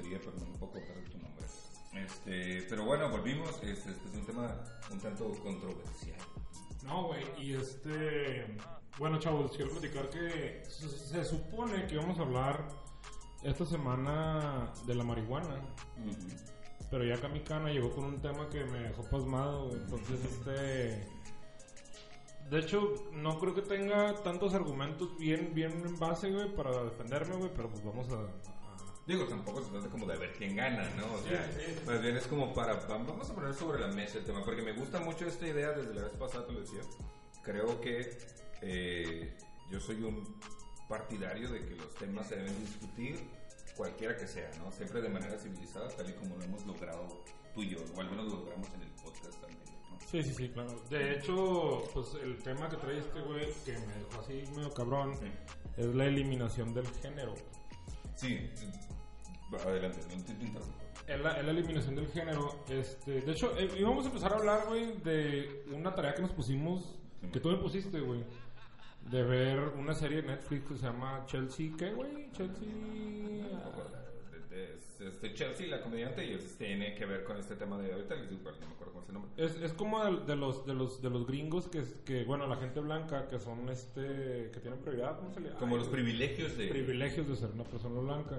grosería, pero no puedo acordar tu nombre. Este, pero bueno, volvimos, este, este es un tema un tanto controversial. No, güey, y este... Bueno, chavos, quiero platicar que se, se supone que íbamos a hablar esta semana de la marihuana. Pero ya Kamikana llegó con un tema que me dejó pasmado. Entonces, este... De hecho, no creo que tenga tantos argumentos bien, bien en base, güey, para defenderme, güey, pero pues vamos a... Digo, tampoco se trata como de ver quién gana, ¿no? O sea, Sí, sí, sí. más bien es como para, vam- vamos a poner sobre la mesa el tema, porque me gusta mucho esta idea, desde la vez pasada te lo decía, creo que eh, yo soy un partidario de que los temas se deben discutir cualquiera que sea, ¿no? Siempre de manera civilizada, tal y como lo hemos logrado tú y yo, o al menos lo logramos en el podcast también, ¿no? Sí, sí, sí, claro. De hecho, pues el tema que trae este güey, que me dejó así medio cabrón, Sí. es la eliminación del género. Sí, adelante, no te. Es la, es la eliminación del género. Este, de hecho, eh, íbamos a empezar a hablar, güey, de una tarea que nos pusimos, que tú me pusiste, güey. De ver una serie de Netflix que se llama Chelsea, ¿qué, güey? Chelsea... Es, este Chelsea, la comediante, y es- tiene que ver con este tema de ahorita, les digo, no me acuerdo cómo es el nombre. Es, es como de, de los de los de los gringos que, que bueno la gente blanca que son este que tienen prioridad ¿cómo se le Como Ay, los privilegios de... privilegios de ser una persona blanca.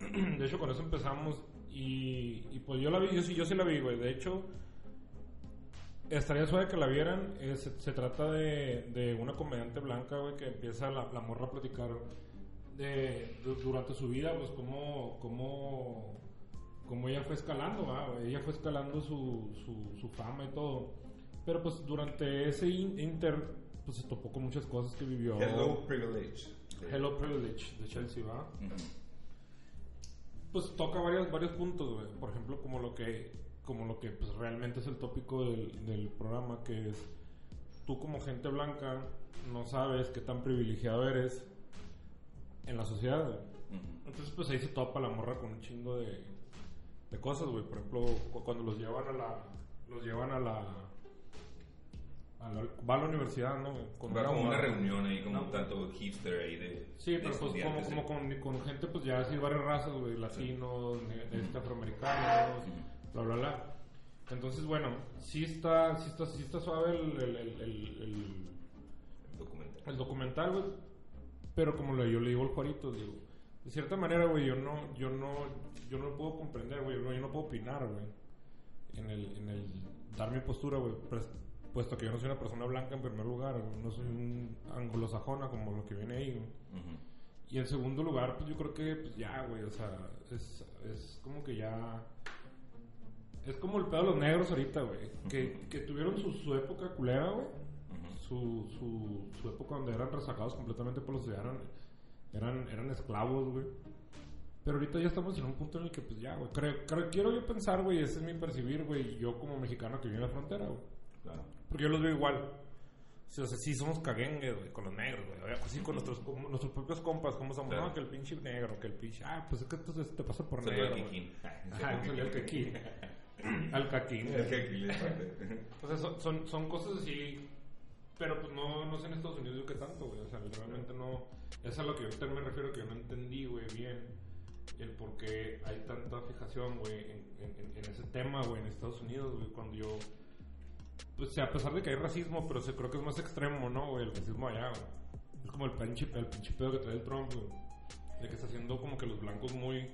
De hecho, con eso empezamos y, y pues yo la vi, yo sí, yo sí la vi, güey. De hecho, estaría suave que la vieran. Eh, se, se trata de, de una comediante blanca, güey, que empieza la, la morra a platicar de, du- durante su vida, pues cómo, cómo, cómo ella fue escalando. Ella fue escalando su, su, su fama y todo. Pero pues durante ese in- inter, pues se topó con muchas cosas que vivió. Hello Privilege. Hello Privilege de Chelsea, ¿va? Pues toca varios, varios puntos, güey. Por ejemplo, como lo que, como lo que pues, realmente es el tópico del, del programa, que es tú como gente blanca no sabes qué tan privilegiado eres en la sociedad, güey. Entonces, pues ahí se topa la morra con un chingo de, de cosas, güey. Por ejemplo, cu- cuando los llevan a la, los llevan a la, a la va a la universidad, ¿no? Con Va como una reunión ahí como No. un tanto hipster ahí de... Sí, de pero pues como, como con, con gente, pues ya así varias razas, güey, latinos, ne- este, afroamericanos, bla, bla, bla. Entonces, bueno, sí está, sí está, sí está suave el, el, el, el- el- documental. el documental, güey. Pero como le, yo le digo al Juarito, digo, de cierta manera, güey, yo no, yo no, yo no puedo comprender, güey, no, yo no puedo opinar, güey, en el, en el dar mi postura, güey, puesto que yo no soy una persona blanca en primer lugar, no soy un anglosajona como lo que viene ahí. Y en segundo lugar, pues yo creo que pues ya, güey, o sea, es, es como que ya... Es como el pedo de los negros ahorita, güey. Que, que tuvieron su, su época culera, güey. Su, su, su época donde eran rezagados completamente por los eran, eran, eran esclavos, güey. Pero ahorita ya estamos en un punto en el que, pues ya, güey. Creo, creo- quiero yo pensar, güey, ese es mi percibir, güey. Yo como mexicano que vive en la frontera, güey. Claro. Porque yo los veo igual. O sea, sí somos caguengues, güey, con los negros, güey. Así con nuestros, nuestros propios compas, como somos, Claro. no, que el pinche negro, que el pinche... Ah, pues es que entonces te pasa por Salió negro. güey. Kikín. Ajá, salió el caquín. Al caquín. El sea, son, son, son cosas así... Pero pues no, no sé en Estados Unidos yo qué tanto, güey. O sea, realmente no... Es a lo que yo me refiero, que yo no entendí, güey, bien el por qué hay tanta fijación, güey, en, en- en ese tema, güey, en Estados Unidos, güey, cuando yo... Pues a pesar de que hay racismo, pero se creo que es más extremo, ¿no, güey? El racismo allá, güey. Es como el pinche, el pinche pedo que trae el Trump, güey. De que está haciendo como que los blancos muy...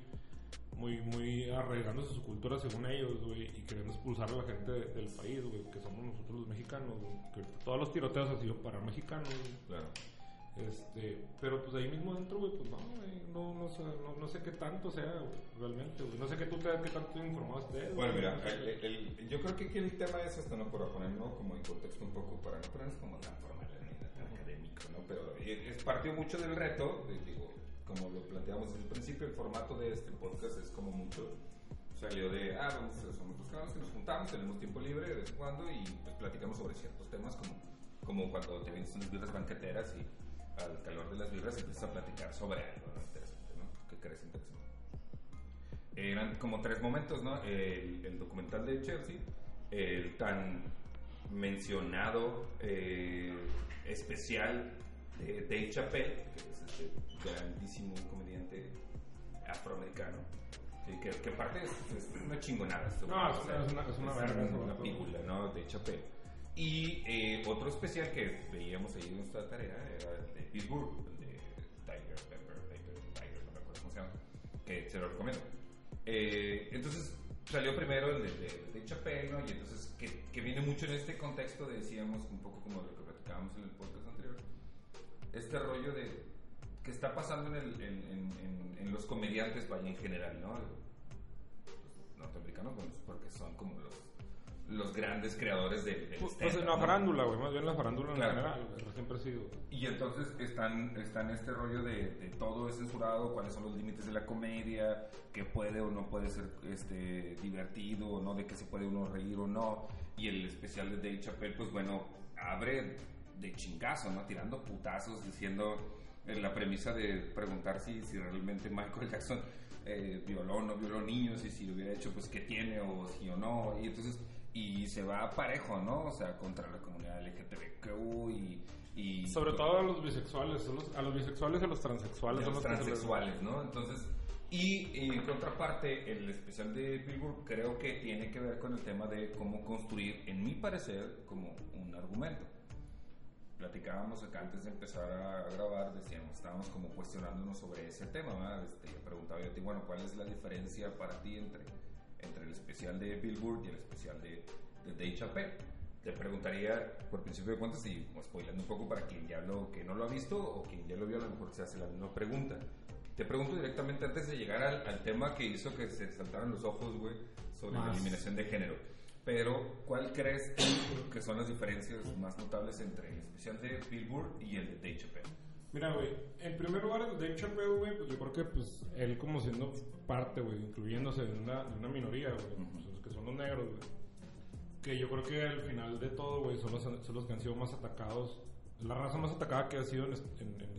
Muy, muy arraigándose su cultura según ellos, güey, y queriendo expulsar a la gente de- del país, güey, que somos nosotros los mexicanos, güey. Que todos los tiroteos han sido para mexicanos, güey. Claro. Este, pero pues ahí mismo dentro, güey, pues no, güey, no, no, sé, no, no sé qué tanto sea, realmente, güey. No sé qué tú te, qué tanto informado estés. Bueno, mira, el- yo creo que aquí el tema es hasta no para ponerlo como en contexto un poco, para no ponernos como tan formal tan académico, ¿no? Pero es, partió mucho del reto, de- digo, como lo planteamos desde el principio, el formato de este podcast es como mucho salió de, ah, vamos, somos dos que nos juntamos, tenemos tiempo libre de vez en cuando y pues platicamos sobre ciertos temas como, como cuando te vienes unas birras banqueteras y al calor de las birras empiezas a platicar sobre algo interesante, ¿no? ¿Qué crees interesante? eran como tres momentos, ¿no? El, el documental de Chelsea, el tan mencionado eh, especial de Dave Chappelle, que es este grandísimo comediante afroamericano. sí, que, que aparte es, es una chingonada. esto, No, o es sea, una- es una- es una verga, una, es una película, ¿no? De Chappelle. Y eh, otro especial que veíamos ahí en nuestra tarea era el de Pittsburgh, el de Tiger Pepper, Tiger, Tiger, no me acuerdo cómo se llama, que se lo recomiendo. Eh, entonces salió primero el de, de, de ¿no? Y entonces que, que viene mucho en este contexto, decíamos un poco como lo que platicábamos en el podcast anterior, este rollo de que está pasando en, el- en, en- en- los comediantes, vaya en general, ¿no? Los norteamericanos, porque son como los, los grandes creadores del del Pues, pues en la farándula, güey, más bien la farándula en Claro. general, güey, siempre ha sido. Y entonces están, están este rollo de, de todo es censurado, cuáles son los límites de la comedia, qué puede o no puede ser este, divertido o no, de qué se puede uno reír o no. Y el especial de Dave Chappelle, pues bueno, abre de chingazo, ¿no? Tirando putazos, diciendo eh, la premisa de preguntar si, si realmente Michael Jackson eh, violó o no violó niños y si lo hubiera hecho, pues qué tiene o sí o no. Y entonces, y se va parejo, ¿no? O sea, contra la comunidad LGTBQ y... y Sobre todo a los bisexuales, a los bisexuales y a los transexuales. de son los los transexuales, ¿no? Entonces, y, y en contraparte, el especial de Billboard creo que tiene que ver con el tema de cómo construir, en mi parecer, como un argumento. Platicábamos acá antes de empezar a grabar, decíamos, estábamos como cuestionándonos sobre ese tema, ¿verdad? Este, preguntaba yo a ti, bueno, ¿cuál es la diferencia para ti entre, entre el especial de Billboard y el especial de, de Dave Chappelle? Te preguntaría, por principio de cuentas, y spoilando un poco para quien ya lo, que no lo ha visto o quien ya lo vio, a lo mejor se hace la misma pregunta. Te pregunto directamente antes de llegar al, al tema que hizo que se saltaran los ojos, güey, sobre la Más. eliminación de género. Pero, ¿cuál crees que son las diferencias más notables entre el especial de Billboard y el de Dave Chappelle? Mira, güey, en primer lugar, el Dave Chappelle, güey, pues yo creo que pues él como siendo parte, güey, incluyéndose de una, de una minoría, güey, pues, los que son los negros, güey. Que yo creo que al final de todo, güey, son los, son los que han sido más atacados. La raza más atacada que ha sido en, en- en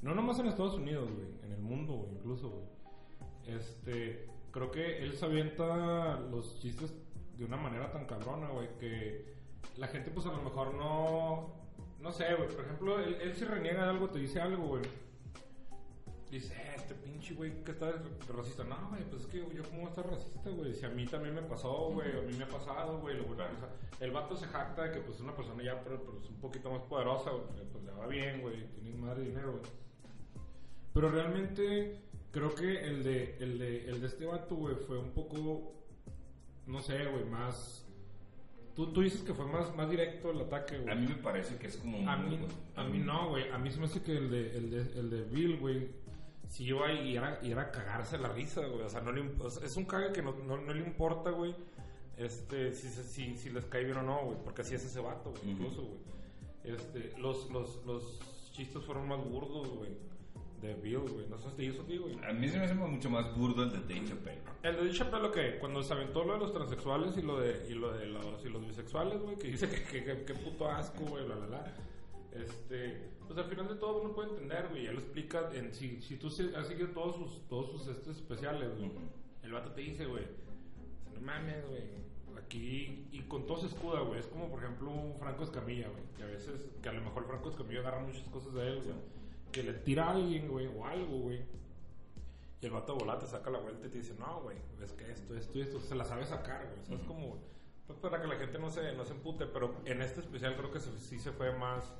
no nomás en Estados Unidos, güey, en el mundo, güey, incluso, güey. Este, creo que él se avienta los chistes de una manera tan cabrona, güey, que la gente pues a lo mejor no, no sé, güey, por ejemplo, él, él si reniega de algo, te dice algo, güey. Dice, eh, este pinche güey que está racista. No, güey, pues es que yo cómo voy racista, güey. Si a mí también me pasó, güey, a mí me ha pasado, güey. el vato se jacta de que pues una persona ya pero, pues, un poquito más poderosa, porque, pues le va bien, güey, tiene madre dinero, güey. Pero realmente creo que el de, el de, el de este vato, güey, fue un poco, no sé, güey, más... Tú, tú dices que fue más, más directo el ataque, güey. A mí me parece que es como... A muy- mí, a mí no, güey. A mí se me hace que el de, el de, el de Bill, güey, si iba y era, y era cagarse la risa, güey. O sea, no le, o sea, es un cague que no, no, no le importa, güey, este, si, si, si les cae bien o no, güey. Porque así es ese vato, güey, Ujú. incluso, güey. Este, los, los, los chistes fueron más burdos, güey, de Bill, güey. No sé si a ti, güey. A mí se me hace mucho más burdo el de Dave Chappelle. El de Chappelle, lo que cuando se aventó lo de los transexuales y lo de, y lo de los, y los bisexuales, güey, que dice que, que, que- que puto asco, güey, bla, bla, bla. Este, pues al final de todo uno puede entender, güey, ya lo explica, en, si, si tú has seguido todos sus, todos sus estos especiales, güey, Ujú. el vato te dice, güey, no mames, güey, aquí, y con todo se escuda, güey, es como por ejemplo un Franco Escamilla, güey, que a veces, que a lo mejor Franco Escamilla agarra muchas cosas de él, güey, que le tira a alguien, güey, o algo, güey, y el vato volá te saca la vuelta y te dice, no, güey, es que esto, esto y esto, se la sabe sacar, güey. O sea, es como, pues para que la gente no se, no se empute, pero en este especial creo que se- sí se fue más,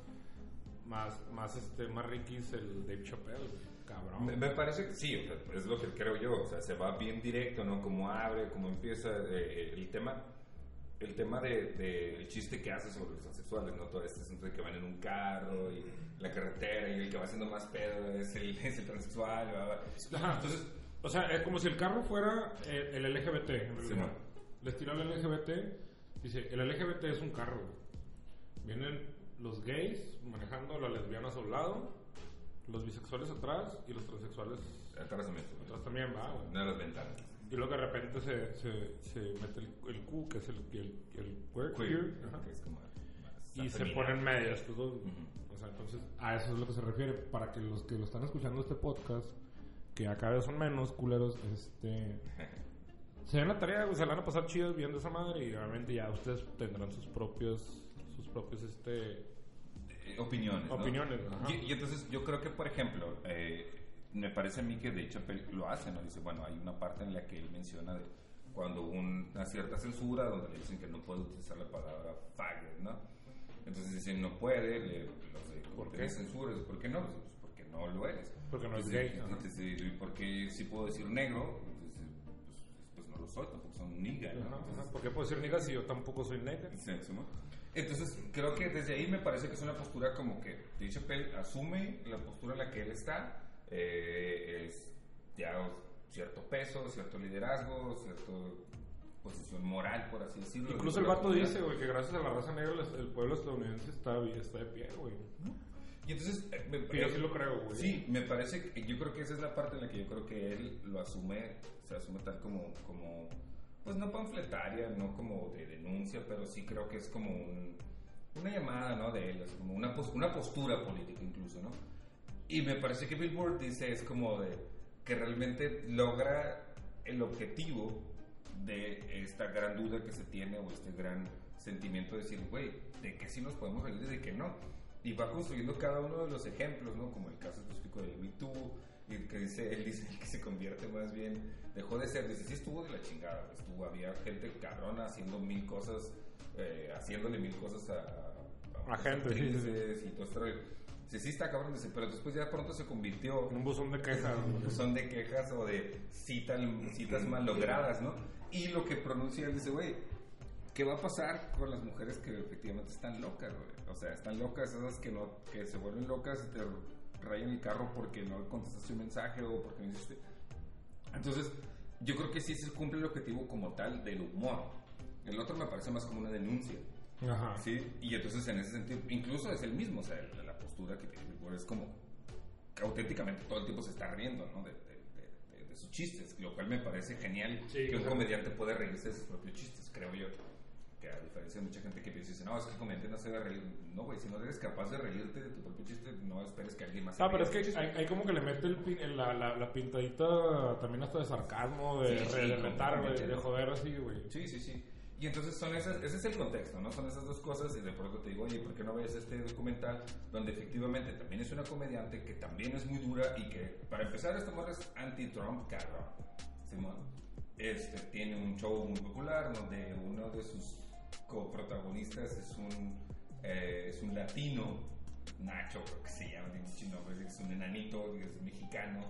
más, más, este, más riquis el Dave Chappelle, güey. Cabrón. Me, me parece que sí, o sea, es lo que creo yo, o sea, se va bien directo, ¿no? Como abre, como empieza eh, el tema, el tema de, de el chiste que hace sobre los transexuales, ¿no? Todo este asunto de que van en un carro y la carretera y el que va haciendo más pedo es el, es el transexual. Ajá. Entonces, O sea, es como si el carro fuera eh, el, LGBT, en Sí, realidad. Les el LGBT, dice, el LGBT es un carro. Vienen los gays manejando, las lesbianas a un lado, los bisexuales atrás y los transexuales atrás mí, atrás también va, una de las ventanas. Y luego de repente se, se, se mete el, el Q, que es el, el, el queer, Queer, ajá, que es como y se ponen medias estos dos. Ujú. O sea, entonces a eso es lo que se refiere. Para que los que lo están escuchando este podcast que acá vez son menos culeros, este... Se dan la tarea, güey, se la van a pasar chidos viendo esa madre y obviamente ya ustedes tendrán sus propios, sus propios, este... Eh, opiniones. ¿no? Opiniones, ajá. Y, y entonces yo creo que, por ejemplo, eh, me parece a mí que de hecho lo hace, ¿no? Dice, bueno, hay una parte en la que él menciona de cuando hubo una cierta censura donde le dicen que no puede utilizar la palabra faggot, ¿no? Entonces dicen, no puede, le, los ¿Por ¿por qué? censura? ¿Por qué no? Pues porque no lo eres. Porque no es Entonces, gay, ajá. entonces, ¿Y por qué sí puedo decir negro? Entonces, pues, pues no lo soy, tampoco soy un nigga. Entonces, ¿Por qué puedo decir nigga si yo tampoco soy ¿no? Entonces, creo que desde ahí me parece que es una postura como que Dave Chappelle asume la postura en la que él está, eh, es ya cierto peso, cierto liderazgo, cierta posición moral, por así decirlo. Incluso el vato dice, güey, que gracias a la raza negra el, pueblo estadounidense está, está de pie, güey. Y entonces, eh, me- yo sí lo creo, güey. Sí, me parece que yo creo que esa es la parte en la que yo creo que él lo asume, se asume tal como, como pues no panfletaria, no como de denuncia, pero sí creo que es como un- una llamada, ¿no? De él, así como una, una postura política incluso, ¿no? Y me parece que Billboard dice es como de que realmente logra el objetivo de esta gran duda que se tiene o este gran sentimiento de decir, güey, de que sí nos podemos reír y de que no. Y va construyendo cada uno de los ejemplos, ¿no? Como el caso específico de Me Too, y que dice, él dice que se convierte más bien, dejó de ser, dice, sí estuvo de la chingada, estuvo, había gente cabrona haciendo mil cosas, eh, haciéndole mil cosas a, A gente, sí, sí, sí. y todo esto. Dice, sí está cabrón, dice, pero después ya pronto se convirtió Un buzón de quejas, güey. son de quejas o de citas, citas mal logradas, ¿no? Y lo que pronuncia él dice, güey, ¿qué va a pasar con las mujeres que efectivamente están locas, güey? O sea, están locas, esas que no, que se vuelven locas y te rayan el carro porque no contestaste un mensaje o porque no hiciste. Entonces, yo creo que sí se cumple el objetivo como tal del humor. El otro me parece más como una denuncia. Ajá. Sí, y entonces en ese sentido, incluso es el mismo, o sea, la, la postura que tiene es como que auténticamente todo el tiempo se está riendo, ¿no? De, de- sus chistes, lo cual me parece genial Sí, que un comediante puede reírse de sus propios chistes, creo yo. Que a diferencia de mucha gente que piensa, dice, no, es que el comediante no se debe reír. No, güey, si no eres capaz de reírte de tu propio chiste, no esperes que alguien más se Ah, pero es que hay, hay como que le mete el pin- el- la, la, la pintadita también hasta de sarcasmo, de, Sí, sí, de retar, güey, de joder así, güey. Sí, sí, sí. Y entonces son esas, ese es el contexto, ¿no? Son esas dos cosas y de pronto te digo, oye, ¿por qué no ves este documental donde efectivamente también es una comediante que también es muy dura y que, para empezar, esta mujer es anti-Trump, cabrón. Simón. Este, tiene un show muy popular donde uno de sus coprotagonistas es un, eh, es un latino, Nacho, creo que se llama, tiene nombres, es un enanito, es mexicano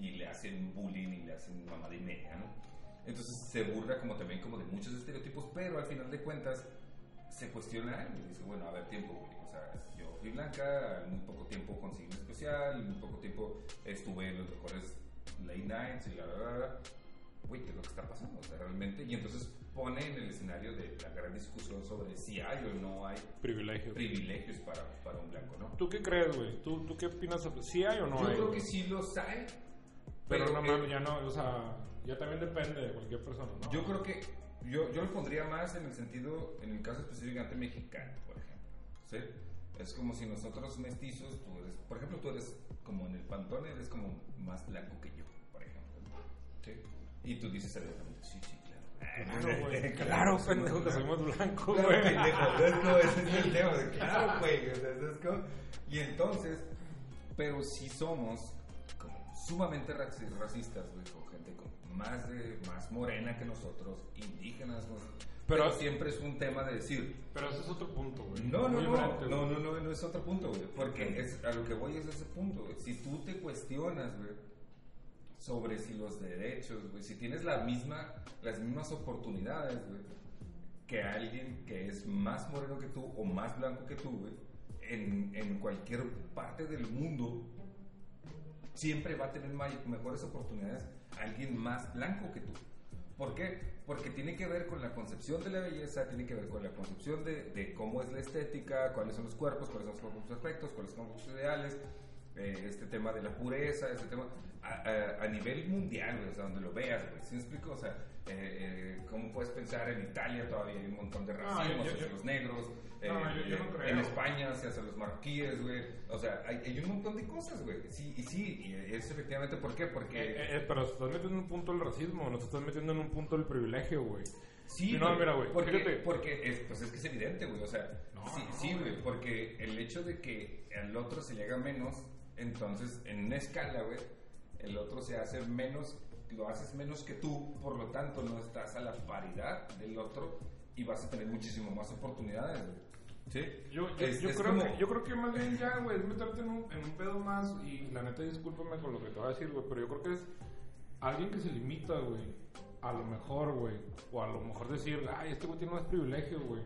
y le hacen bullying y le hacen mamá de media, ¿no? Entonces se burla como también como de muchos estereotipos, pero al final de cuentas se cuestiona y dice, bueno, a ver, tiempo, güey. O sea, yo fui blanca, en muy poco tiempo conseguí un especial, en muy poco tiempo estuve en los mejores late nights y la verdad, güey, ¿qué es lo que está pasando? O sea, realmente, y entonces pone en el escenario de la gran discusión sobre si hay o no hay Privilegio. privilegios para, para un blanco, ¿no? ¿Tú qué crees, güey? ¿Tú, ¿Tú qué opinas? sobre- ¿Sí hay o no Yo hay? creo que sí los hay, Pero no eh, mames, ya no, o sea, ya también depende de cualquier persona, ¿no? Yo creo que yo, yo lo pondría más en el sentido, en el caso específicamente mexicano, por ejemplo. ¿sí? Es como si nosotros mestizos, tú eres, por ejemplo, tú eres como en el pantón, eres como más blanco que yo, por ejemplo. ¿sí? Y tú dices abiertamente, sí, sí, claro. Claro, güey. Claro, pendejo, que soy más blanco, Claro, güey. pendejo, ¿sabes cómo? Ese es el tema, de, claro, güey, o sea, ¿sabes cómo? Y entonces, pero si somos como sumamente raci- racistas, güey, con más de, más morena que nosotros, indígenas, güey. Pero- Pero, siempre es un tema de decir, Pero ese es otro punto, güey. no, no, no, no, no, no, no es otro punto, güey, porque es, a lo que voy es ese punto, güey. Si tú te cuestionas, güey, sobre si los derechos, güey, si tienes la misma, las mismas oportunidades, güey, que alguien que es más moreno que tú o más blanco que tú, güey, en, en cualquier parte del mundo, siempre va a tener mejores oportunidades alguien más blanco que tú. ¿Por qué? Porque tiene que ver con la concepción de la belleza, tiene que ver con la concepción de, cómo es la estética, cuáles son los cuerpos, cuáles son los cuerpos perfectos, cuáles son los ideales. Eh, este tema de la pureza, este tema a, a, nivel mundial, güey, o sea, donde lo veas, güey, ¿sí me explico? O sea, eh, eh, ¿cómo puedes pensar en Italia todavía hay un montón de racismo hacia los negros? No, yo, yo no creo. En España se hacia los marroquíes, güey. O sea, hay, hay, un montón de cosas, güey. Sí, y sí, y es efectivamente, ¿por qué? Porque... pero estás metiendo en un punto el racismo, no te estás metiendo en un punto el privilegio, güey. Sí, no, mira, güey. Porque, porque es, pues es que es evidente, güey. O sea, sí, sí, güey. Porque el hecho de que al otro se le haga menos, entonces en una escala, güey, el otro se hace menos, lo haces menos que tú, por lo tanto no estás a la paridad del otro y vas a tener muchísimo más oportunidades, güey. Sí, yo, yo, yo creo que, yo creo que más bien ya, güey, es meterte en un, en un pedo más y la neta discúlpame con lo que te voy a decir, güey, pero yo creo que es alguien que se limita, güey, a lo mejor, güey, o a lo mejor decir, ay, este güey tiene más privilegio, güey,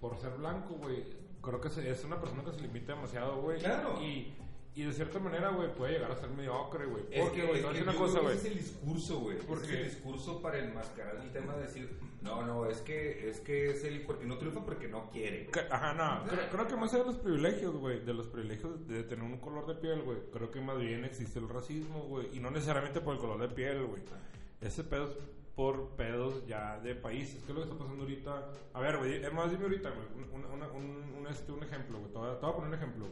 por ser blanco, güey, creo que es una persona que se limita demasiado, güey. Claro. Y, y de cierta manera, güey, puede llegar a ser mediocre, güey. Porque, güey, es una cosa, güey. Es el discurso, güey. Es el discurso para enmascarar el tema de decir, no, no, es que es que es el porque no triunfa porque no quiere. Ajá, no. Creo, que más allá de los privilegios, güey, de los privilegios de tener un color de piel, güey, creo que más bien existe el racismo, güey, y no necesariamente por el color de piel, güey. Ese pedo es por pedos ya de países. ¿Qué es lo que está pasando ahorita? A ver, güey, es más, dime ahorita, güey, un, un, un, este, un ejemplo, güey. Te, voy a poner un ejemplo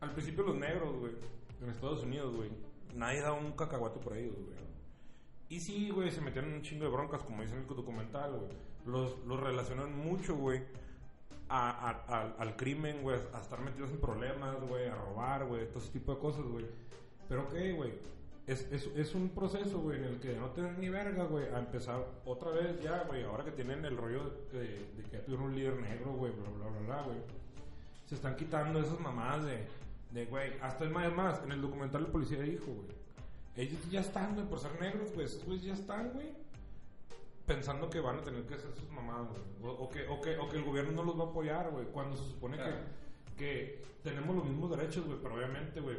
al principio los negros, güey, en Estados Unidos, güey, nadie da un cacahuate por ellos, güey. Y sí, güey, se metieron un chingo de broncas, como dice en el documental, güey. Los, los relacionan mucho, güey, a, a, al crimen, güey, a estar metidos en problemas, güey, a robar, güey, todo ese tipo de cosas, güey. Pero qué, güey, es, es, es, un proceso, güey, en el que no tener ni verga, güey, a empezar otra vez ya, güey, ahora que tienen el rollo de, de, que tuvieron un líder negro, güey, bla, bla, bla, bla, güey. Se están quitando esas mamadas de de, güey, hasta es más, más, en el documental el policía dijo, güey, ellos ya están, güey, por ser negros, güey, esos güeyes ya están, güey, pensando que van a tener que hacer sus mamadas, güey, o, que, o, que, o que el gobierno no los va a apoyar, güey, cuando se supone que, que tenemos los mismos derechos, güey, pero obviamente, güey,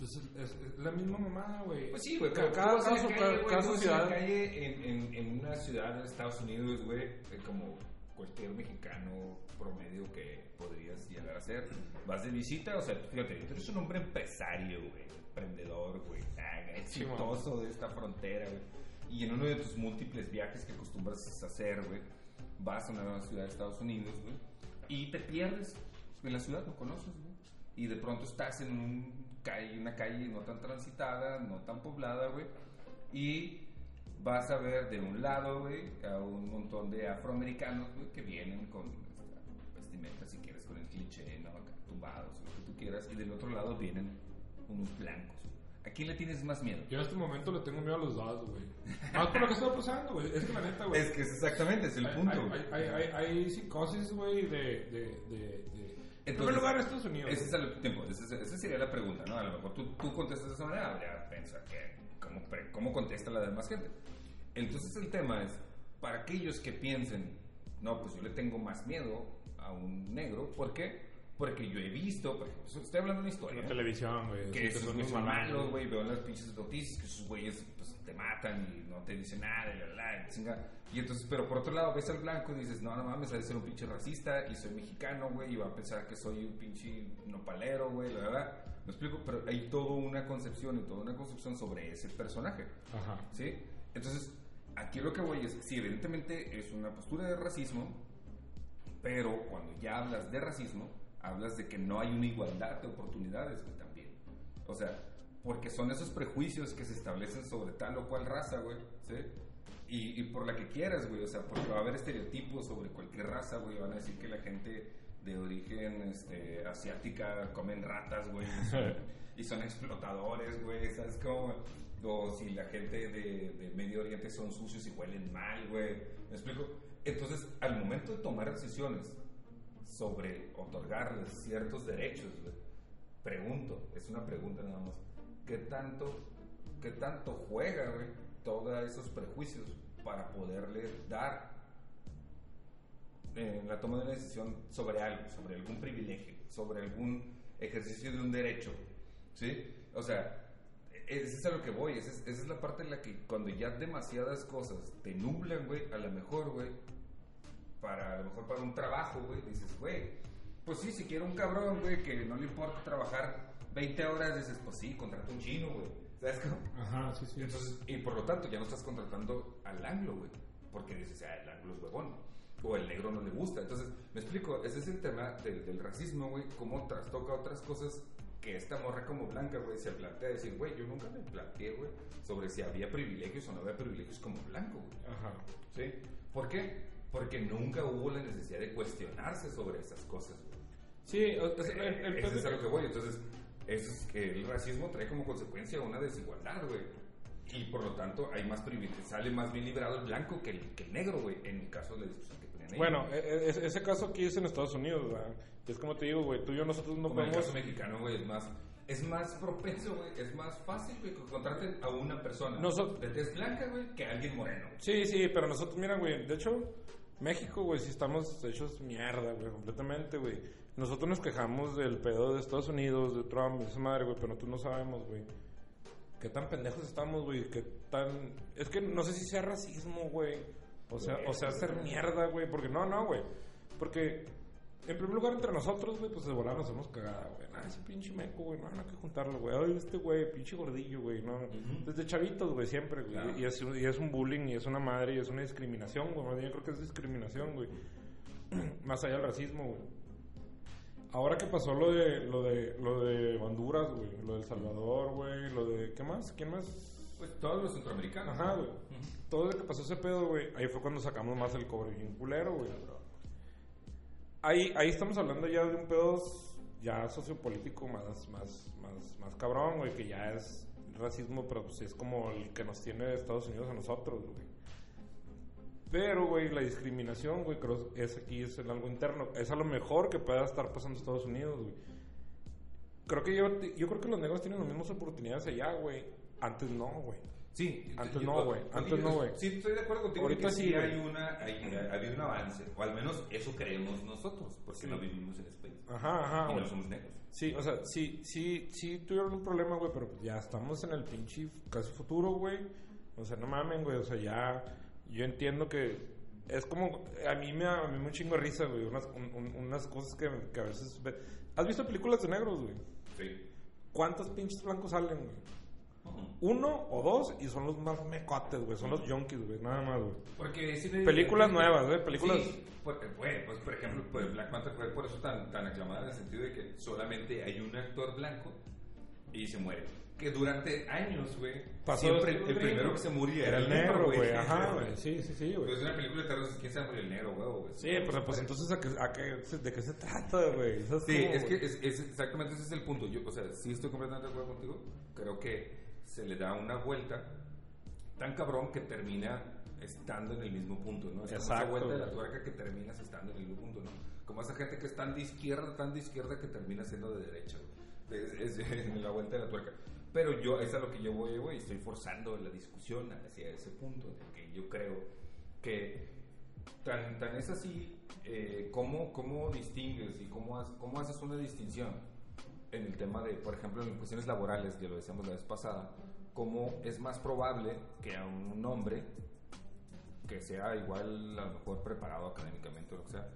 pues es, la misma mamada, güey. Pues sí, güey. Cada, cada, caso, cada, ciudad. calle en, en, en, una ciudad de Estados Unidos, güey, como cualquier mexicano promedio que podrías llegar a ser. Vas de visita, o sea, fíjate, tú eres un hombre empresario, güey, emprendedor, güey, exitoso de esta frontera, güey. Y en uno de tus múltiples viajes que acostumbras a hacer, güey, vas a una nueva ciudad de Estados Unidos, güey, y te pierdes en la ciudad, no conoces, güey. Y de pronto estás en un calle, una calle no tan transitada, no tan poblada, güey, y vas a ver de un lado, güey, a un montón de afroamericanos, güey, que vienen con vestimenta, si quieres, con el cliché, ¿no? Tumbados, lo que tú quieras, y del otro lado vienen unos blancos. ¿A quién le tienes más miedo? Yo en este momento le tengo miedo a los dos, güey. Más por lo que está pasando, güey. Es que la neta, güey. Es que es exactamente, es el punto, güey. Hay, hay, hay, psicosis, güey, de, de, de, en primer lugar, Estados Unidos. Ese es el tiempo, esa sería la pregunta, ¿no? A lo mejor tú, tú contestas de esa manera, ya piensa que, ¿cómo, ¿cómo contesta la demás gente? Entonces el tema es, para aquellos que piensen, no, pues yo le tengo más miedo a un negro, ¿por qué? Porque yo he visto, por ejemplo, estoy hablando de una historia. En la televisión, güey. Que esos son malos, güey. Veo en las pinches noticias que esos güeyes pues, te matan y no te dicen nada, y la, la, chinga. Y entonces, pero por otro lado, ves al blanco y dices, no, no mames, ha de ser un pinche racista y soy mexicano, güey, y va a pensar que soy un pinche nopalero, güey, la verdad. Me explico, pero hay toda una concepción y toda una concepción sobre ese personaje. Ajá. ¿Sí? Entonces, aquí lo que voy es, sí, evidentemente es una postura de racismo, pero cuando ya hablas de racismo, hablas de que no hay una igualdad de oportunidades también. O sea, porque son esos prejuicios que se establecen sobre tal o cual raza, güey, ¿sí? Y, y, por la que quieras, güey, o sea, porque va a haber estereotipos sobre cualquier raza, güey, van a decir que la gente de origen este, asiática comen ratas, güey, y son, explotadores, güey, ¿sabes cómo? o si la gente de, de, Medio Oriente son sucios y huelen mal, güey. ¿Me explico? Entonces, al momento de tomar decisiones sobre otorgarles ciertos derechos, pregunto, es una pregunta nada más, ¿qué tanto, qué tanto juega, todos esos prejuicios para poderle dar la toma de una decisión sobre algo, sobre algún privilegio, sobre algún ejercicio de un derecho, ¿sí? O sea, esa es a lo que voy, esa es, esa es, la parte en la que cuando ya demasiadas cosas te nublan, güey, a lo mejor, güey, para, a lo mejor para un trabajo, güey, dices, güey, pues sí, si quiero un cabrón, güey, que no le importa trabajar 20 horas, dices, pues sí, contrata un chino, güey. ¿Sabes cómo? Ajá, sí, sí. Entonces, y por lo tanto, ya no estás contratando al anglo, güey. Porque dices, ah, el anglo es huevón. O el negro no le gusta. Entonces, me explico, ese es el tema del, del racismo, güey. Cómo trastoca otras cosas que esta morra como blanca, güey, se plantea decir, güey, yo nunca me planteé, güey, sobre si había privilegios o no había privilegios como blanco, güey. Ajá. ¿Sí? ¿Por qué? Porque nunca hubo la necesidad de cuestionarse sobre esas cosas, güey. Sí, o sea, el, el Eso es a lo que voy. Entonces, eso es que el racismo trae como consecuencia una desigualdad, güey. Y por lo tanto, hay más privilegios. Sale más bien librado el blanco que el, que el negro, güey. En el caso de la discusión que Bueno, e- e- ese- ese caso aquí es en Estados Unidos, ¿verdad? Es como te digo, güey, tú y yo nosotros no como en el podemos... caso mexicano, güey, es más. Es más propenso, güey. Es más fácil, güey, que contraten a una persona de tez blanca, güey, que a alguien moreno. Sí, sí, pero nosotros, mira, güey, de hecho, México, güey, sí estamos hechos mierda, güey, completamente, güey. Nosotros nos quejamos del pedo de Estados Unidos, de Trump, de esa madre, güey, pero nosotros no sabemos, güey. Qué tan pendejos estamos, güey, qué tan... Es que no sé si sea racismo, güey. O sea, o sea, hacer mierda, güey, porque no, no, güey. Porque, en primer lugar, entre nosotros, güey, pues de volar nos hemos cagado, güey. Ah, ese pinche meco, güey, no, no hay que juntarlo, güey. Ay, este güey, pinche gordillo, güey, no. Desde chavitos, güey, siempre, güey. Claro. Y, es, y es un bullying, y es una madre, y es una discriminación, güey. Más bien, Yo creo que es discriminación, güey. Más allá del racismo, güey. Ahora que pasó lo de, lo de, lo de Honduras, güey, lo del Salvador, güey, lo de, ¿qué más? ¿Quién más? Pues todos los centroamericanos. Ajá, güey. Todo lo que pasó ese pedo, güey, ahí fue cuando sacamos más el cobre bien culero, güey. Ahí, ahí estamos hablando ya de un pedo ya sociopolítico más, más, más, más cabrón, güey, que ya es racismo, pero pues es como el que nos tiene Estados Unidos a nosotros, güey. Pero, güey, la discriminación, güey, creo es aquí, es en algo interno. Es a lo mejor que pueda estar pasando Estados Unidos, güey. Creo que yo, yo creo que los negros tienen las mismas oportunidades allá, güey. Antes no, güey. Sí, Antes no, güey. Antes no, güey. Sí, estoy de acuerdo contigo. Ahorita que sí, hay una, hay, ha habido un avance, o al menos eso creemos nosotros, porque Sí. no vivimos en España Ajá, ajá, y güey. no somos negros. Sí, o sea, sí, sí, sí tuvieron un problema, güey, pero ya estamos en el pinche casi futuro, güey. O sea, no mamen, güey, o sea, ya yo entiendo que es como, a mí me da a mí me un chingo de risa, güey, unas, un- un- unas cosas que, que a veces... ve- ¿Has visto películas de negros, güey? Sí. ¿Cuántos pinches blancos salen, güey? Uno o dos y son los más mecotes, güey, son los junkies, güey, nada más, güey. Porque sí me- Películas nuevas, ¿eh? Películas- Sí, porque, bueno, pues por ejemplo, pues Black Panther fue por eso tan, tan aclamada en el sentido de que solamente hay un actor blanco y se muere. Que durante años, güey, siempre el primero que se moría Era el negro, güey, ajá, güey, sí, sí, sí, güey. Pues es una película de terror, ¿quién sabe el negro, güey? güey? Sí, pero pues entonces, ¿a qué, a qué- ¿de qué se trata, güey? ¿Sabes Sí, es que güey? es, es exactamente ese es el punto. Yo, o sea, sí estoy completamente de acuerdo contigo. Creo que se le da una vuelta tan cabrón que termina estando en el mismo punto, ¿no? Es como esa Exacto, vuelta de la tuerca que terminas estando en el mismo punto, ¿no? Como esa gente que es tan de izquierda, tan de izquierda que termina siendo de derecha, güey. Es, es- es la vuelta de la tuerca. Pero yo, es a lo que yo voy, güey, estoy forzando la discusión hacia ese punto, de que yo creo que tan, tan es así, eh, ¿cómo, ¿cómo distingues y cómo, cómo haces una distinción en el tema de, por ejemplo, en cuestiones laborales, que lo decíamos la vez pasada, cómo es más probable que a un hombre que sea igual a lo mejor preparado académicamente o lo que sea,